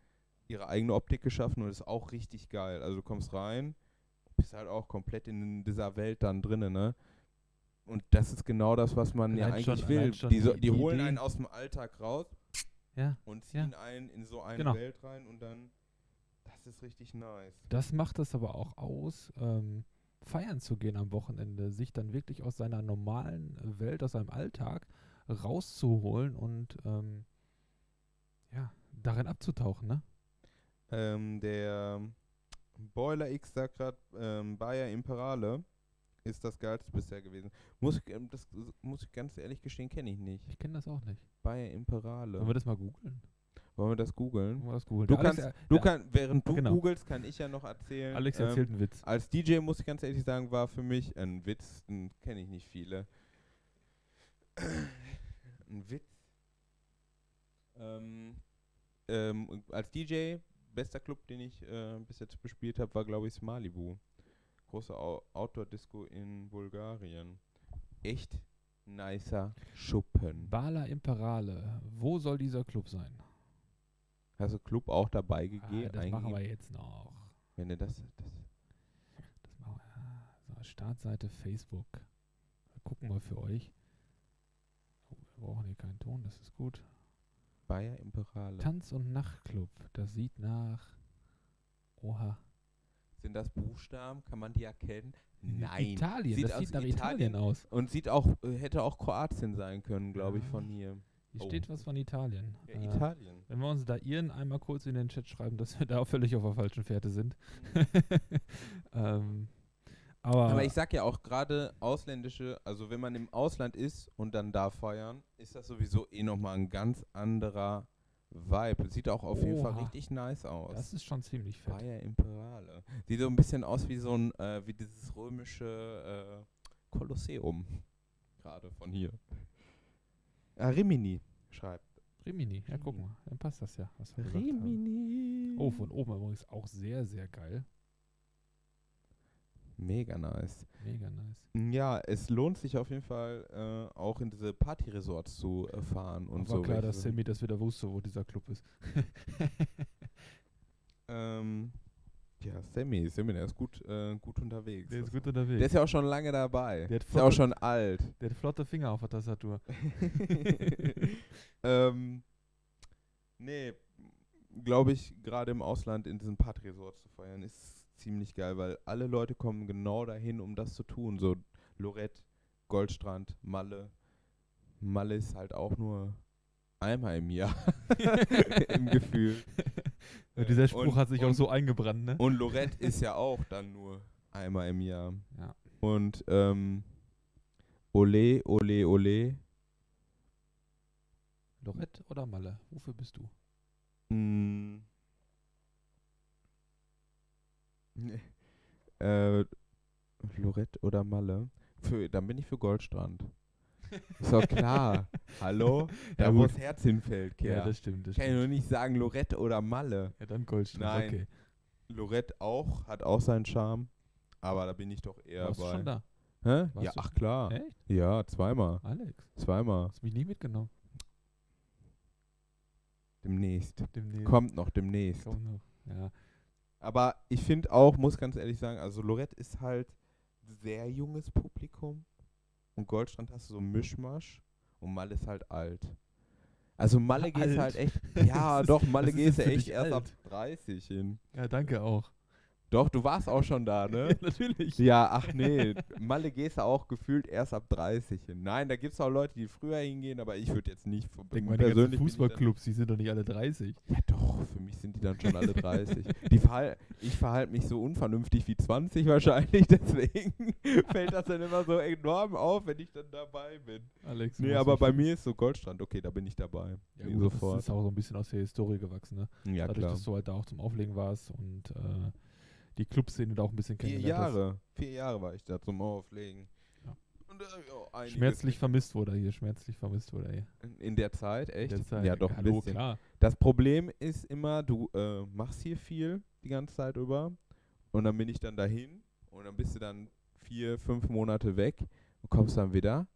ihre eigene Optik geschaffen und ist auch richtig geil. Also du kommst rein, bist halt auch komplett in dieser Welt dann drinnen, ne? Und das ist genau das, was man ja eigentlich will. Die, so, die, die holen Idee. einen aus dem Alltag raus ja, und Ja. ziehen einen in so eine Genau. Welt rein und dann, das ist richtig nice. das macht es aber auch aus, ähm, feiern zu gehen am Wochenende, sich dann wirklich aus seiner normalen Welt, aus seinem Alltag rauszuholen und ähm, ja, darin abzutauchen, ne? Ähm, der Boiler X sagt gerade, ähm, Bayer Imperale ist das geilste bisher gewesen. Muss ich, ähm, das muss ich ganz ehrlich gestehen, kenne ich nicht. Ich kenne das auch nicht. Bayer Imperale. Wollen wir das mal googeln? Wollen wir das googeln? Wollen wir das googeln? Du Alex, kannst, äh, du kann, während du Genau. googelst, kann ich ja noch erzählen. Alex ähm, erzählt einen Witz. Als DJ muss ich ganz ehrlich sagen, war für mich ein Witz, den kenne ich nicht viele. ein Witz. Ähm, ähm, als DJ, bester Club, den ich äh, bis jetzt bespielt habe, war glaube ich Malibu. Große Outdoor-Disco in Bulgarien. Echt nicer Schuppen. Bala Imperale. Wo soll dieser Club sein? Hast du Club auch dabei Ah, gegeben? das machen wir jetzt noch. Wenn du das, das Das machen wir. So, Startseite Facebook. Wir gucken mal für euch. Oh, wir brauchen hier keinen Ton, das ist gut. Bayer Imperale. Tanz- und Nachtclub. Das sieht nach. Oha. Sind das Buchstaben? Kann man die erkennen? Nein. Italien. Sieht das aus sieht nach Italien. Italien aus. Und sieht auch, äh, hätte auch Kroatien sein können, glaube ich, Ja. von hier. Hier Oh. steht was von Italien. Ja, Äh, Italien. Wenn wir uns da Iren einmal kurz in den Chat schreiben, dass wir da völlig auf der falschen Fährte sind. ähm, aber, Aber ich sag ja auch gerade ausländische, also wenn man im Ausland ist und dann da feiern, ist das sowieso eh nochmal ein ganz anderer Vibe. Sieht auch auf jeden Fall Oha. richtig nice aus. das ist schon ziemlich fett. Bayer Imperale. Sieht so ein bisschen aus wie so ein, äh, wie dieses römische äh, Kolosseum. Gerade von hier. Ah, Rimini schreibt. Rimini, ja guck mal, dann passt das ja. Rimini. Oh, von oben übrigens auch sehr, sehr geil. Mega nice. Mega nice. Ja, es lohnt sich auf jeden Fall äh, auch in diese Party-Resorts zu äh, fahren und war so. klar, dass. Sammy das wieder wusste, wo dieser Club ist. ähm, ja, Sammy, Sammy, der ist gut, äh, gut unterwegs. Der ist gut unterwegs. Der ist ja auch schon lange dabei. Der ist ja auch schon alt. Der hat flotte Finger auf der Tastatur. ähm, nee, glaube ich, gerade im Ausland in diesen Party-Resorts zu feiern, ist ziemlich geil, weil alle Leute kommen genau dahin, um das zu tun. So Lorette, Goldstrand, Malle. Malle ist halt auch nur einmal im Jahr im Gefühl. Ja, dieser Spruch Und- hat sich auch und- so eingebrannt, ne? Und Lorette ist ja auch dann nur einmal im Jahr. Ja. Und ähm, Ole, Ole, Ole. Lorette oder Malle? Wofür bist du? Mm. Nee. Äh, Lorette oder Malle? Für, dann bin ich für Goldstrand. Ist doch klar. Hallo? Da Ja, wo das Herz hinfällt, Kerl. Ja, das stimmt. Das Kann ich stimmt. nur nicht sagen Lorette oder Malle. Ja, dann Goldstrand. Nein. Okay. Lorette auch, hat auch seinen Charme. Aber da bin ich doch eher Warst du bei. schon da? Hä? Warst Ja, du- ach klar. Echt? Ja, zweimal. Alex, Zweimal. hast mich nie mitgenommen. Demnächst. Demnächst. Kommt noch demnächst. Komm noch. Ja. Aber ich finde auch, muss ganz ehrlich sagen, also Lorette ist halt sehr junges Publikum und Goldstrand hast du so einen Mischmasch und Malle ist halt alt. Also Malle Alt? gehst halt echt, ja doch, Malle du für echt dich erst ab alt. 30 hin. ja, danke auch. Doch, du warst auch schon da, ne? Natürlich. Ja, ach nee, Malle gehst du auch gefühlt erst ab 30 hin. Nein, da gibt es auch Leute, die früher hingehen, aber ich würde jetzt nicht Denk mal, die Fußballclubs, die sind doch nicht alle 30. Ja doch, für mich sind die dann schon alle 30. Die verhal ich verhalte mich so unvernünftig wie 20 wahrscheinlich, deswegen fällt das dann immer so enorm auf, wenn ich dann dabei bin. Alex. Nee, aber bei mir ist so Goldstrand, okay, da bin ich dabei. ja, gut, sofort. Das ist auch so ein bisschen aus der Historie gewachsen, ne? Ja, Dadurch, klar. dass du halt da auch zum Auflegen warst und äh, die Clubszene da auch ein bisschen Vier kennengelernt hast. Jahre. Vier Jahre war ich da zum Auflegen. Ja. Und einiges Schmerzlich vermisst wurde er hier, schmerzlich vermisst wurde er hier. in- In der Zeit, echt? Der Zeit. Ja, doch, ein bisschen. klar. Das Problem ist immer, du äh, machst hier viel die ganze Zeit über und dann bin ich dann dahin und dann bist du dann vier, fünf Monate weg und kommst dann wieder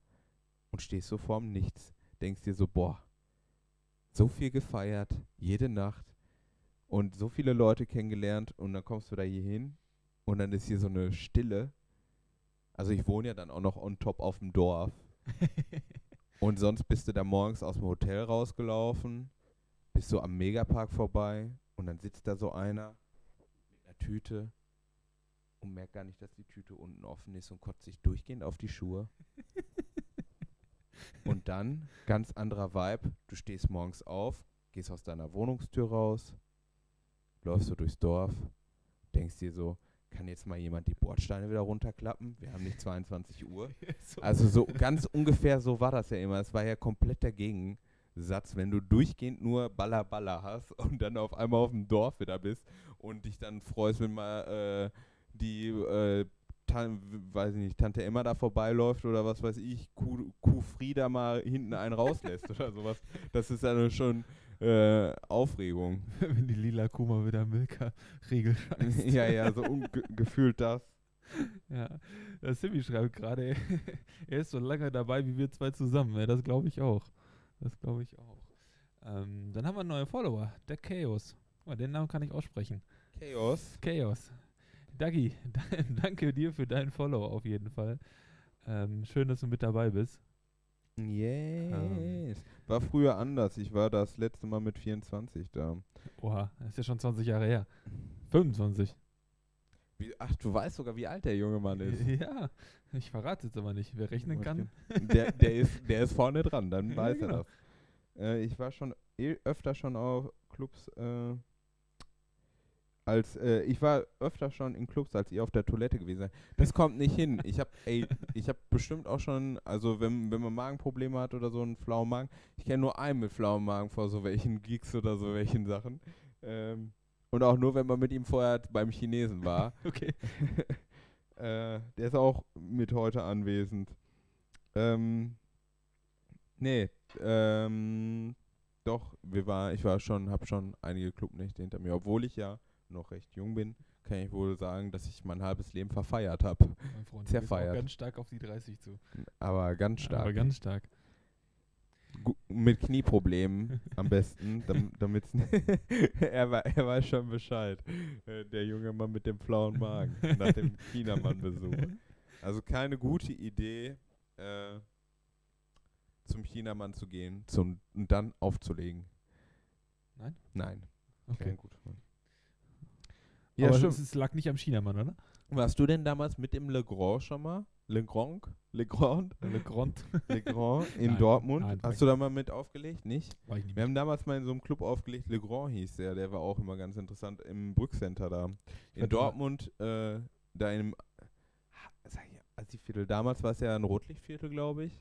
und stehst so vorm Nichts. Denkst dir so, boah, so viel gefeiert, jede Nacht und so viele Leute kennengelernt und dann kommst du da hier hin und dann ist hier so eine Stille. Also ich wohne ja dann auch noch on top auf dem Dorf. Und sonst bist du da morgens aus dem Hotel rausgelaufen, bist so am Megapark vorbei und dann sitzt da so einer mit einer Tüte und merkt gar nicht, dass die Tüte unten offen ist und kotzt sich durchgehend auf die Schuhe. und dann, ganz anderer Vibe, du stehst morgens auf, gehst aus deiner Wohnungstür raus, läufst so durchs Dorf, denkst dir so, kann jetzt mal jemand die Bordsteine wieder runterklappen? Wir haben nicht 22 Uhr. So. Also so ganz ungefähr so war das ja immer. Es war ja komplett dagegen. Satz, wenn du durchgehend nur Baller Baller hast und dann auf einmal auf dem Dorf wieder bist und dich dann freust, wenn mal äh, die, äh, weiß ich nicht, Tante Emma da vorbeiläuft oder was weiß ich, Kuh, Kuh Frieda mal hinten einen rauslässt oder sowas. Das ist dann schon äh, Aufregung. Wenn die lila Kuh mal wieder Milka-Riegel scheißt. ja, ja, so gefühlt das. Ja, der Simi schreibt gerade, er ist so lange dabei wie wir zwei zusammen. Ja, das glaube ich auch. Das glaube ich auch. Ähm, dann haben wir einen neuen Follower, der Chaos. Oh, den Namen kann ich aussprechen. Chaos. Chaos. Dagi, danke dir für deinen Follow auf jeden Fall. Ähm, schön, dass du mit dabei bist. Yes. Ähm. War früher anders. Ich war das letzte Mal mit 24 da. Oha, das ist ja schon 20 Jahre her. 25. Wie, ach, du weißt sogar, wie alt der junge Mann ist. Ja, ich verrate jetzt aber nicht. Wer rechnen kann. Der, der, ist, der ist vorne dran, dann ja, weiß genau. er das. Äh, ich war schon eh öfter schon auf Clubs. Äh, als äh, ich war öfter schon in Clubs, als ihr auf der Toilette gewesen seid. Das kommt nicht hin. Ich habe, ich habe bestimmt auch schon, also wenn, wenn man Magenprobleme hat oder so einen flauen Magen, ich kenne nur einen mit flauem Magen vor so welchen Geeks oder so welchen Sachen. Ähm, und auch nur, wenn man mit ihm vorher beim Chinesen war. okay. äh, der ist auch mit heute anwesend. Ähm, nee, ähm, doch, wir war, ich war schon, habe schon einige Clubnächte hinter mir, obwohl ich ja noch recht jung bin, kann ich wohl sagen, dass ich mein halbes Leben verfeiert habe. Mein Freund, Zerfeiert. ganz stark auf die 30 zu. Aber ganz stark. Aber ganz stark. Gu mit Knieproblemen am besten, damit er, war, er weiß schon Bescheid. Äh, der junge Mann mit dem flauen Magen nach dem Chinamann-Besuch. Also keine gute Idee, äh, zum Chinamann zu gehen zum, und dann aufzulegen. Nein? Nein. Okay. Mann. Ja, Aber stimmt. es lag nicht am Chinamann, oder? Warst du denn damals mit dem Legrand schon mal? Legrand? Legrand? Legrand. Legrand in nein, Dortmund. Nein, Hast du da mal mit aufgelegt? Nicht? War ich nicht Wir haben damals mal in so einem Club aufgelegt, Legrand hieß der, der war auch immer ganz interessant, im Brückcenter da. In Dortmund, äh, da in einem, sag ich, Assi-Viertel, damals war es ja ein Rotlichtviertel, glaube ich,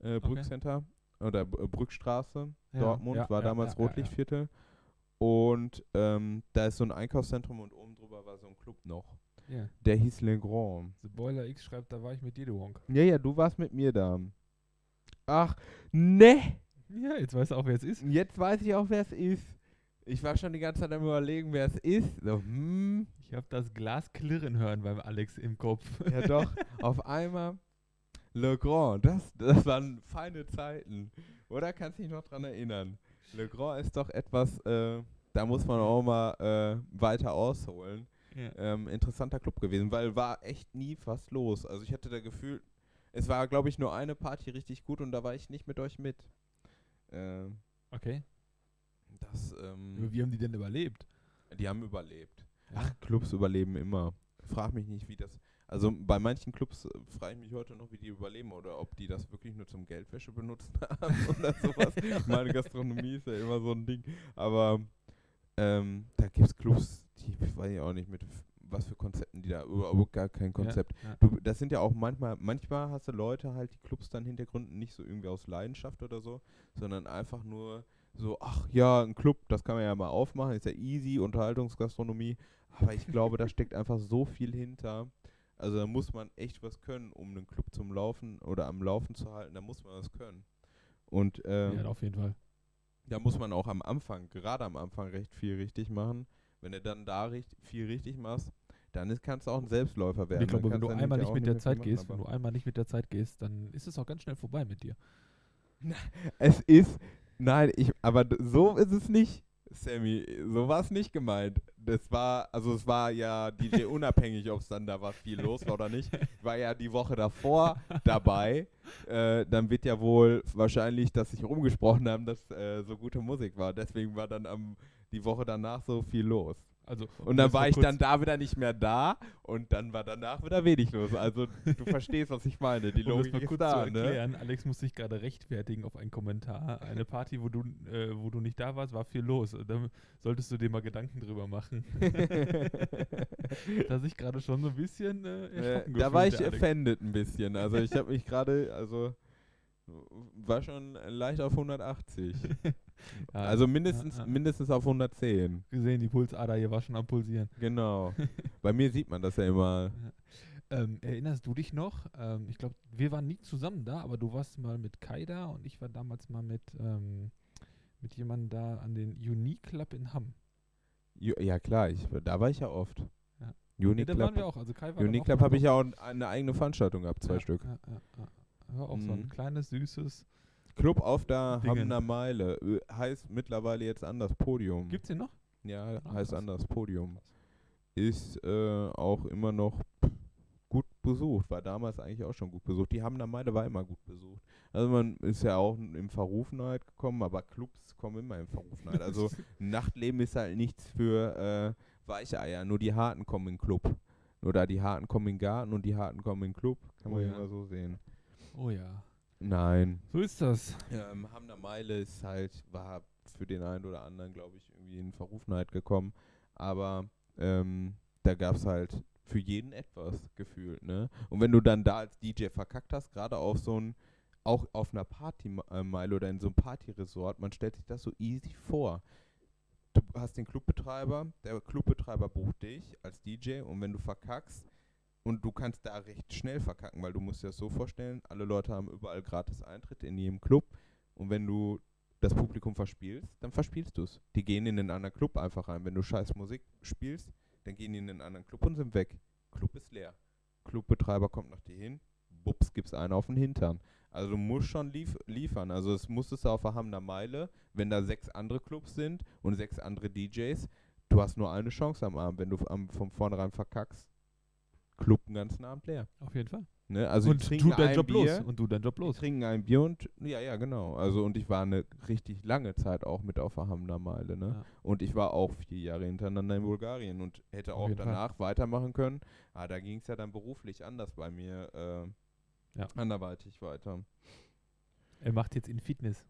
äh, Brückcenter, okay. oder äh, Brückstraße, ja, Dortmund, ja, war ja, damals Rotlichtviertel. Und ähm, da ist so ein Einkaufszentrum und drüber war so ein Club noch. Ja. Der hieß Le Grand. The Boiler X schreibt, da war ich mit dir, du Wonk. Ja, ja, du warst mit mir da. Ach, ne! Ja, jetzt weißt du auch, wer es ist. Jetzt weiß ich auch, wer es ist. Ich war schon die ganze Zeit am überlegen, wer es ist. So, hm. Ich habe das Glas klirren hören beim Alex im Kopf. Ja doch, auf einmal Le Grand, das, das waren feine Zeiten. Oder kannst du dich noch dran erinnern? Le Grand ist doch etwas, äh, da muss man auch mal äh, weiter ausholen. Ja. Ähm, interessanter Club gewesen, weil war echt nie was los. Also ich hatte das Gefühl, es war, glaube ich, nur eine Party richtig gut und da war ich nicht mit euch mit. Ähm, okay. Das, ähm, Wie haben die denn überlebt? Die haben überlebt. Ja. Ach, Clubs überleben immer. Frag mich nicht, wie das. Also bei manchen Clubs äh, frage ich mich heute noch, wie die überleben oder ob die das wirklich nur zum Geldwäsche benutzt haben oder sowas. Meine Gastronomie ist ja immer so ein Ding. Aber ähm, da gibt es Clubs, die weiß ich auch nicht mit was für Konzepten die da überhaupt gar kein Konzept. Ja, ja. Du, das sind ja auch manchmal, manchmal hast du Leute halt, die Clubs dann Hintergründen nicht so irgendwie aus Leidenschaft oder so, sondern einfach nur so, ach ja, ein Club, das kann man ja mal aufmachen, ist ja easy, Unterhaltungsgastronomie. Aber ich glaube, da steckt einfach so viel hinter. Also da muss man echt was können, um einen Club zum Laufen oder am Laufen zu halten. Da muss man was können. Und ähm, ja, auf jeden Fall. Da muss man auch am Anfang, gerade am Anfang, recht viel richtig machen. Wenn du dann da richt, viel richtig machst, dann ist, kannst du auch ein Selbstläufer werden. Ich glaube, wenn du einmal nicht mit der Zeit gehst, wenn du einmal nicht mit der Zeit gehst, dann ist es auch ganz schnell vorbei mit dir. es ist, nein, ich, aber so ist es nicht. Sammy, so war es nicht gemeint. Das war, also es war ja DJ unabhängig, ob es dann da was viel los war oder nicht. War ja die Woche davor dabei. Äh, dann wird ja wohl wahrscheinlich, dass sich rumgesprochen haben, dass äh, so gute Musik war. Deswegen war dann am, die Woche danach so viel los. Also, und dann war ich dann da wieder nicht mehr da und dann war danach wieder wenig los. Also du verstehst, was ich meine. Die Logik um ist kurz da, zu ne? erklären, ne? Alex muss sich gerade rechtfertigen auf einen Kommentar. Eine Party, wo du, äh, wo du nicht da warst, war viel los. Da solltest du dir mal Gedanken drüber machen. da sich gerade schon so ein bisschen äh, erschrocken äh, Da war ich offended ein bisschen. Also ich habe mich gerade, also war schon leicht auf 180. Also mindestens, ja, ja. mindestens auf 110. gesehen, die Pulsader hier war schon am Pulsieren. Genau. Bei mir sieht man das ja immer. Ähm, erinnerst du dich noch? Ähm, ich glaube, wir waren nie zusammen da, aber du warst mal mit Kai da und ich war damals mal mit, ähm, mit jemandem da an den Unique Club in Hamm. Ju- Ja klar, ich, da war ich ja oft. Ja. Unique Nee, da waren Club, wir auch. Also Club habe ich ja auch eine eigene Veranstaltung gehabt, zwei Stück. Ja, ja, ja. War auch so ein Mhm. kleines, süßes. Club auf der Dingen. Hamner Meile. Heißt mittlerweile jetzt anders Podium. Gibt's den noch? Ja, Ah, heißt krass. anders Podium. Ist äh, auch immer noch gut besucht. War damals eigentlich auch schon gut besucht. Die Hamner Meile war immer gut besucht. Also man ist ja auch in Verrufenheit gekommen, aber Clubs kommen immer in Verrufenheit. Also Nachtleben ist halt nichts für äh, Weicheier. Nur die Harten kommen in den Club. Oder die Harten kommen in den Garten und die Harten kommen in den Club. Kann Oh man ja. ja immer so sehen. oh ja. Nein. So ist das. Ähm, Hamner Meile ist halt, war für den einen oder anderen, glaube ich, irgendwie in Verrufenheit gekommen. Aber ähm, da gab es halt für jeden etwas gefühlt, ne? Und wenn du dann da als DJ verkackt hast, gerade auf so ein, auch auf einer Partymeile oder in so einem Partyresort, man stellt sich das so easy vor. Du hast den Clubbetreiber, der Clubbetreiber bucht dich als DJ und wenn du verkackst, und du kannst da recht schnell verkacken, weil du musst dir das so vorstellen, alle Leute haben überall gratis Eintritt in jedem Club und wenn du das Publikum verspielst, dann verspielst du es. Die gehen in den anderen Club einfach rein. Wenn du scheiß Musik spielst, dann gehen die in den anderen Club und sind weg. Club ist leer. Clubbetreiber kommt nach dir hin, bups, gibt's einen auf den Hintern. Also du musst schon lief liefern. Also es musstest du auf der Hamner Meile, wenn da sechs andere Clubs sind und sechs andere DJs, du hast nur eine Chance am Abend. Wenn du am, von vornherein verkackst, Club den ganzen Abend leer. Auf jeden Fall. Ne? Also und tu deinen ein Job Bier, los. Und du deinen Job los. trinken ein Bier und ja, ja, genau. Also und ich war eine richtig lange Zeit auch mit auf der Hamner Meile, ne? Ja. Und ich war auch vier Jahre hintereinander in Bulgarien und hätte auch jeden Fall. danach weitermachen können. Aber da ging es ja dann beruflich anders bei mir, äh, Ja. anderweitig weiter. Er macht jetzt in Fitness.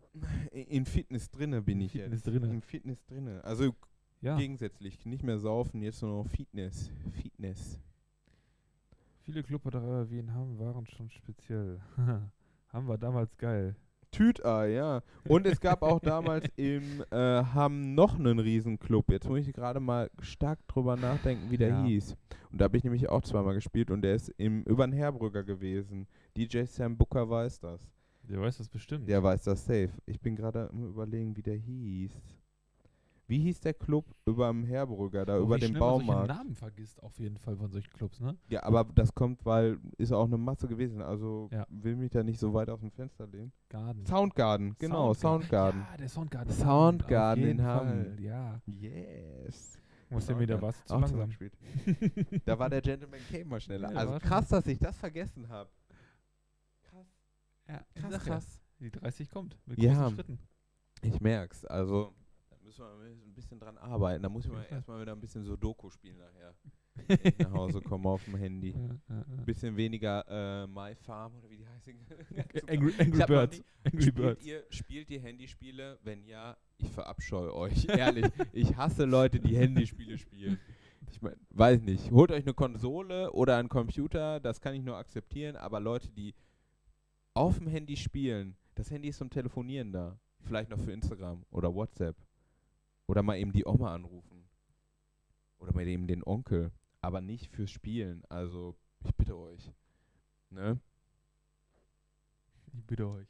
In Fitness drinne bin In ich Fitness jetzt. drinne. Im Fitness drinne. Also Ja. gegensätzlich, nicht mehr saufen, jetzt nur noch Fitness. Fitness. Viele Clubbetreiber wie in Hamm waren schon speziell. Hamm war damals geil. Tütei, ja. Und es gab auch damals im äh, Hamm noch einen Riesenclub. Jetzt muss ich gerade mal stark drüber nachdenken, wie der Ja. hieß. Und da habe ich nämlich auch zweimal gespielt und der ist im über den Herbrücker gewesen. DJ Sam Booker weiß das. Der weiß das bestimmt. Der weiß das safe. Ich bin gerade am überlegen, wie der hieß. Wie hieß der Club über dem Herbrücker, da Oh, über dem schnell man solche Baumarkt? Namen vergisst auf jeden Fall von solchen Clubs, ne? Ja, aber das kommt, weil ist auch eine Masse gewesen. Also Ja. will mich da nicht so weit aus dem Fenster lehnen. Garden. Soundgarden, genau, Soundgarden. Ja, der Soundgarden. Soundgarden in Hamm. Ja. Yes. Muss der mir da was zu langsam. gespielt. da war der Gentleman Came mal schneller. Ja, also krass, dass ich das vergessen habe. Krass, Ja, krass, krass. Die 30 kommt. Mit Ja. großen Schritten. Ich merk's. Also, müssen wir ein bisschen dran arbeiten. Da muss ich mal erstmal wieder ein bisschen Sudoku spielen nachher. Wenn ich nach Hause komme auf dem Handy. Ja, ja, ja. Ein bisschen weniger äh, My Farm oder wie die heißen. Angry, Angry Birds. Angry Spielt Birds. ihr, spielt ihr Handyspiele? Wenn ja, ich verabscheue euch. Ehrlich, ich hasse Leute, die Handyspiele spielen. Ich mein, weiß nicht. Holt euch eine Konsole oder einen Computer, das kann ich nur akzeptieren, aber Leute, die auf dem Handy spielen, das Handy ist zum Telefonieren da. Vielleicht noch für Instagram oder WhatsApp. Oder mal eben die Oma anrufen. Oder mal eben den Onkel. Aber nicht fürs Spielen. Also, ich bitte euch. Ne? Ich bitte euch.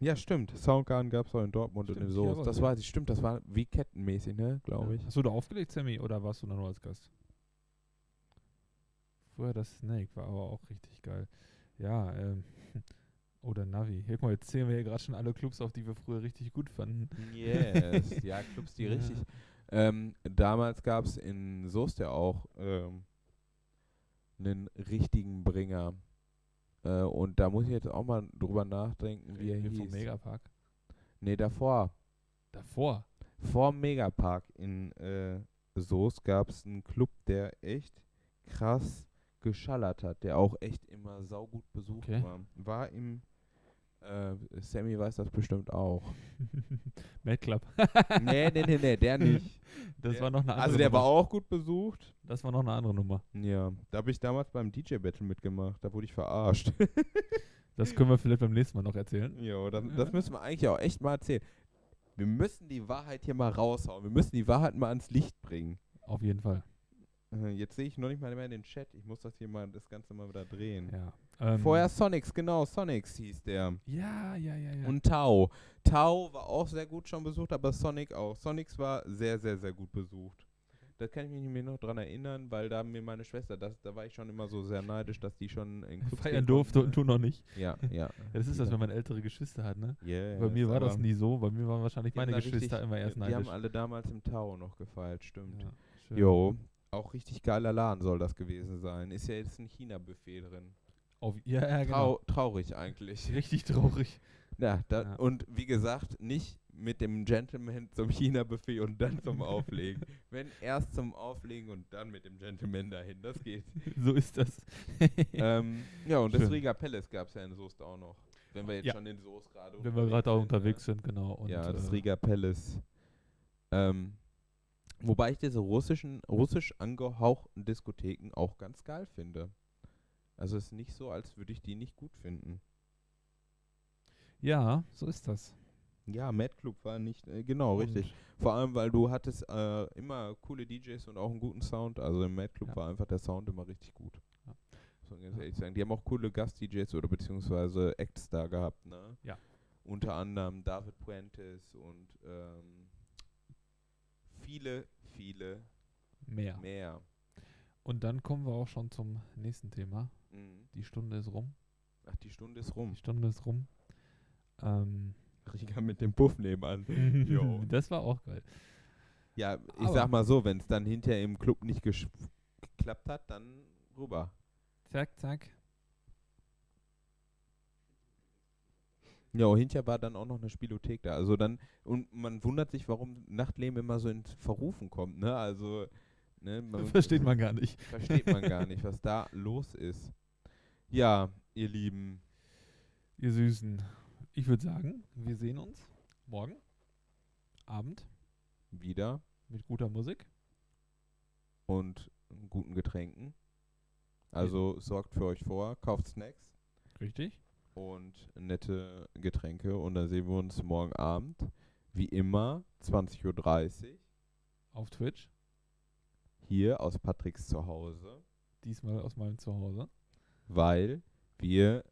Ja, stimmt. Soundgarden gab es auch in Dortmund und in Stimmt, jawohl, Das ja. ich. Stimmt, das war wie kettenmäßig, ne? Glaube ich. Hast du da aufgelegt, Sammy, oder warst du da nur als Gast? Vorher das Snake war aber auch richtig geil. Ja, ähm. Oder Navi. Hier, guck mal, jetzt zählen wir hier gerade schon alle Clubs auf, die wir früher richtig gut fanden. Yes. ja, Clubs, die Ja. richtig. Ähm, damals gab es in Soest ja auch ähm, einen richtigen Bringer. Äh, und da muss ich jetzt auch mal drüber nachdenken, wie er Reden hieß. vom Megapark. Nee, davor. Davor. Vor dem Megapark in äh, Soest gab es einen Club, der echt krass geschallert hat, der auch echt immer saugut besucht Okay. war. War im äh, Sammy weiß das bestimmt auch. Mad Club. nee, nee, nee, nee, der nicht. Das Der- war noch eine andere Also der Nummer. war auch gut besucht. Das war noch eine andere Nummer. Ja, da habe ich damals beim DJ Battle mitgemacht. Da wurde ich verarscht. Das können wir vielleicht beim nächsten Mal noch erzählen. Jo, das, das müssen wir eigentlich auch echt mal erzählen. Wir müssen die Wahrheit hier mal raushauen. Wir müssen die Wahrheit mal ans Licht bringen. Auf jeden Fall. Jetzt sehe ich noch nicht mal mehr den Chat. Ich muss das hier mal, das Ganze mal wieder drehen. Ja. Ähm, Vorher Sonics, genau, Sonics hieß der. Ja, ja, ja, ja. Und Tau. Tau war auch sehr gut schon besucht, aber Sonic auch. Sonics war sehr, sehr, sehr gut besucht. Da kann ich mich noch dran erinnern, weil da mir meine Schwester, das, da war ich schon immer so sehr neidisch, dass die schon in Clubs feiern durfte und du noch nicht. Ja, ja. Ja, das ist das, wenn man ältere Geschwister hat, ne? Yeah, Bei mir war das nie so. Bei mir waren wahrscheinlich meine Geschwister richtig- immer erst neidisch. Die haben alle damals im Tau noch gefeiert, stimmt. ja. Jo, auch richtig geiler Laden soll das gewesen sein. Ist ja jetzt ein China-Buffet drin. Auf, ja, ja, genau. Trau traurig eigentlich. Richtig traurig. Ja, da, Ja. und wie gesagt, nicht mit dem Gentleman zum China-Buffet und dann zum Auflegen. Wenn erst zum Auflegen und dann mit dem Gentleman dahin, das geht. so ist das. ähm, ja, und das Schön. Riga Palace gab es ja in Soest auch noch. Wenn wir jetzt Ja. schon in Soest gerade Wenn wir gerade sind, unterwegs sind, genau. Und, ja, das äh, Riga Palace. Ähm, wobei ich diese russischen, russisch angehauchten Diskotheken auch ganz geil finde. Also es ist nicht so, als würde ich die nicht gut finden. Ja, so ist das. Ja, Mad Club war nicht, äh, genau, richtig. Und Vor allem, weil du hattest äh, immer coole DJs und auch einen guten Sound. Also im Mad Club Ja. war einfach der Sound immer richtig gut. Ja. Muss man ganz ehrlich sagen. Die haben auch coole Gast-DJs oder beziehungsweise Acts da gehabt, ne? Ja. Unter anderem David Puentes und ähm, viele, viele Mehr. mehr. Und dann kommen wir auch schon zum nächsten Thema. Mhm. Die Stunde ist rum. Ach, die Stunde ist rum. Die Stunde ist rum. Ähm, Riga mit dem Puff nebenan. Das war auch geil. Ja, ich Aber- sag mal so, wenn es dann hinterher im Club nicht geklappt hat, dann rüber. Zack, zack. Ja, hinterher war dann auch noch eine Spielothek da. Also dann, und man wundert sich, warum Nachtleben immer so ins Verrufen kommt, ne? Also, ne, man Versteht man gar nicht. versteht man gar nicht, was da los ist. Ja, ihr Lieben, Ihr Süßen. Ich würde sagen, wir sehen uns morgen Abend wieder mit guter Musik. und guten Getränken. Also sorgt für euch vor, kauft Snacks Richtig? Und nette Getränke und dann sehen wir uns morgen Abend, wie immer, 20.30 Uhr, Auf Twitch. hier aus Patricks Zuhause. Diesmal aus meinem Zuhause. weil wir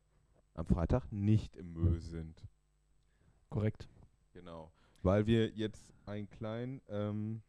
am Freitag nicht im Müll sind. Korrekt. Genau. Weil wir jetzt einen kleinen ähm,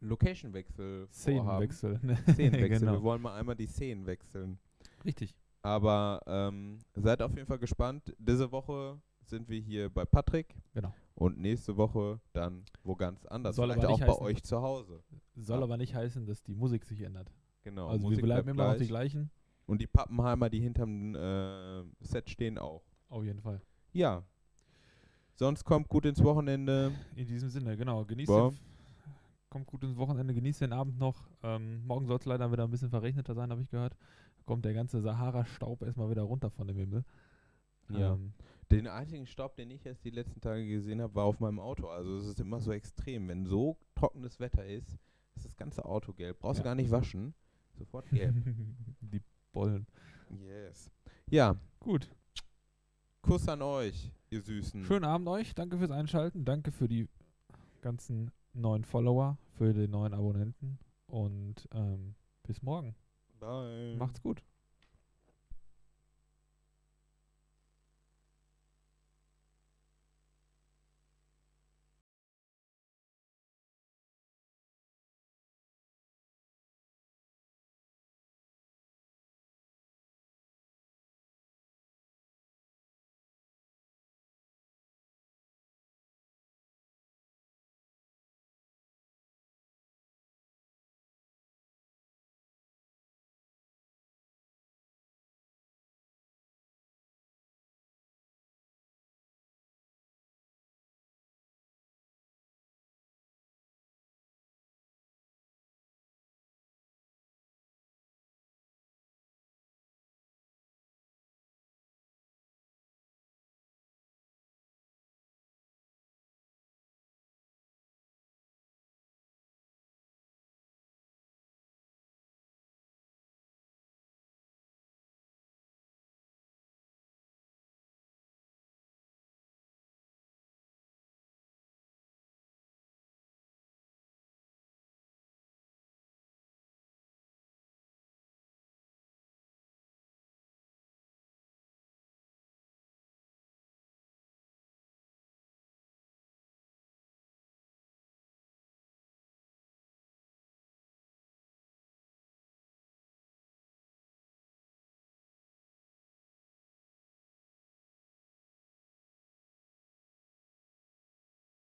Location-Wechsel. Szenenwechsel. ne? Szenenwechsel. Wir genau. wollen mal einmal die Szenen wechseln. Richtig. Aber ähm, seid auf jeden Fall gespannt. Diese Woche sind wir hier bei Patrick Genau. und nächste Woche dann wo ganz anders. Soll Vielleicht aber auch nicht bei heißen- euch zu Hause. Soll Ja. aber nicht heißen, dass die Musik sich ändert. Genau. also Musik wir bleiben immer noch die gleich. gleichen. Und die Pappenheimer, die hinterm äh, Set stehen, auch. Auf jeden Fall. Ja. Sonst kommt gut ins Wochenende. In diesem Sinne, genau. Genießt den, kommt gut ins Wochenende, genießt den Abend noch. Ähm, morgen soll es leider wieder ein bisschen verregneter sein, habe ich gehört. Kommt der ganze Sahara-Staub erstmal wieder runter von dem Himmel. Ja. Ähm, Den einzigen Staub, den ich jetzt die letzten Tage gesehen habe, war auf meinem Auto. Also es ist immer so extrem. Wenn so trockenes Wetter ist, ist das ganze Auto gelb. Brauchst du Ja. gar nicht waschen. Sofort gelb. die Bollen. yes. Ja, Gut. Kuss an euch, ihr Süßen. Schönen Abend euch. Danke fürs Einschalten. Danke für die ganzen neuen Follower, für die neuen Abonnenten. Und ähm, bis morgen. Bye. Macht's gut.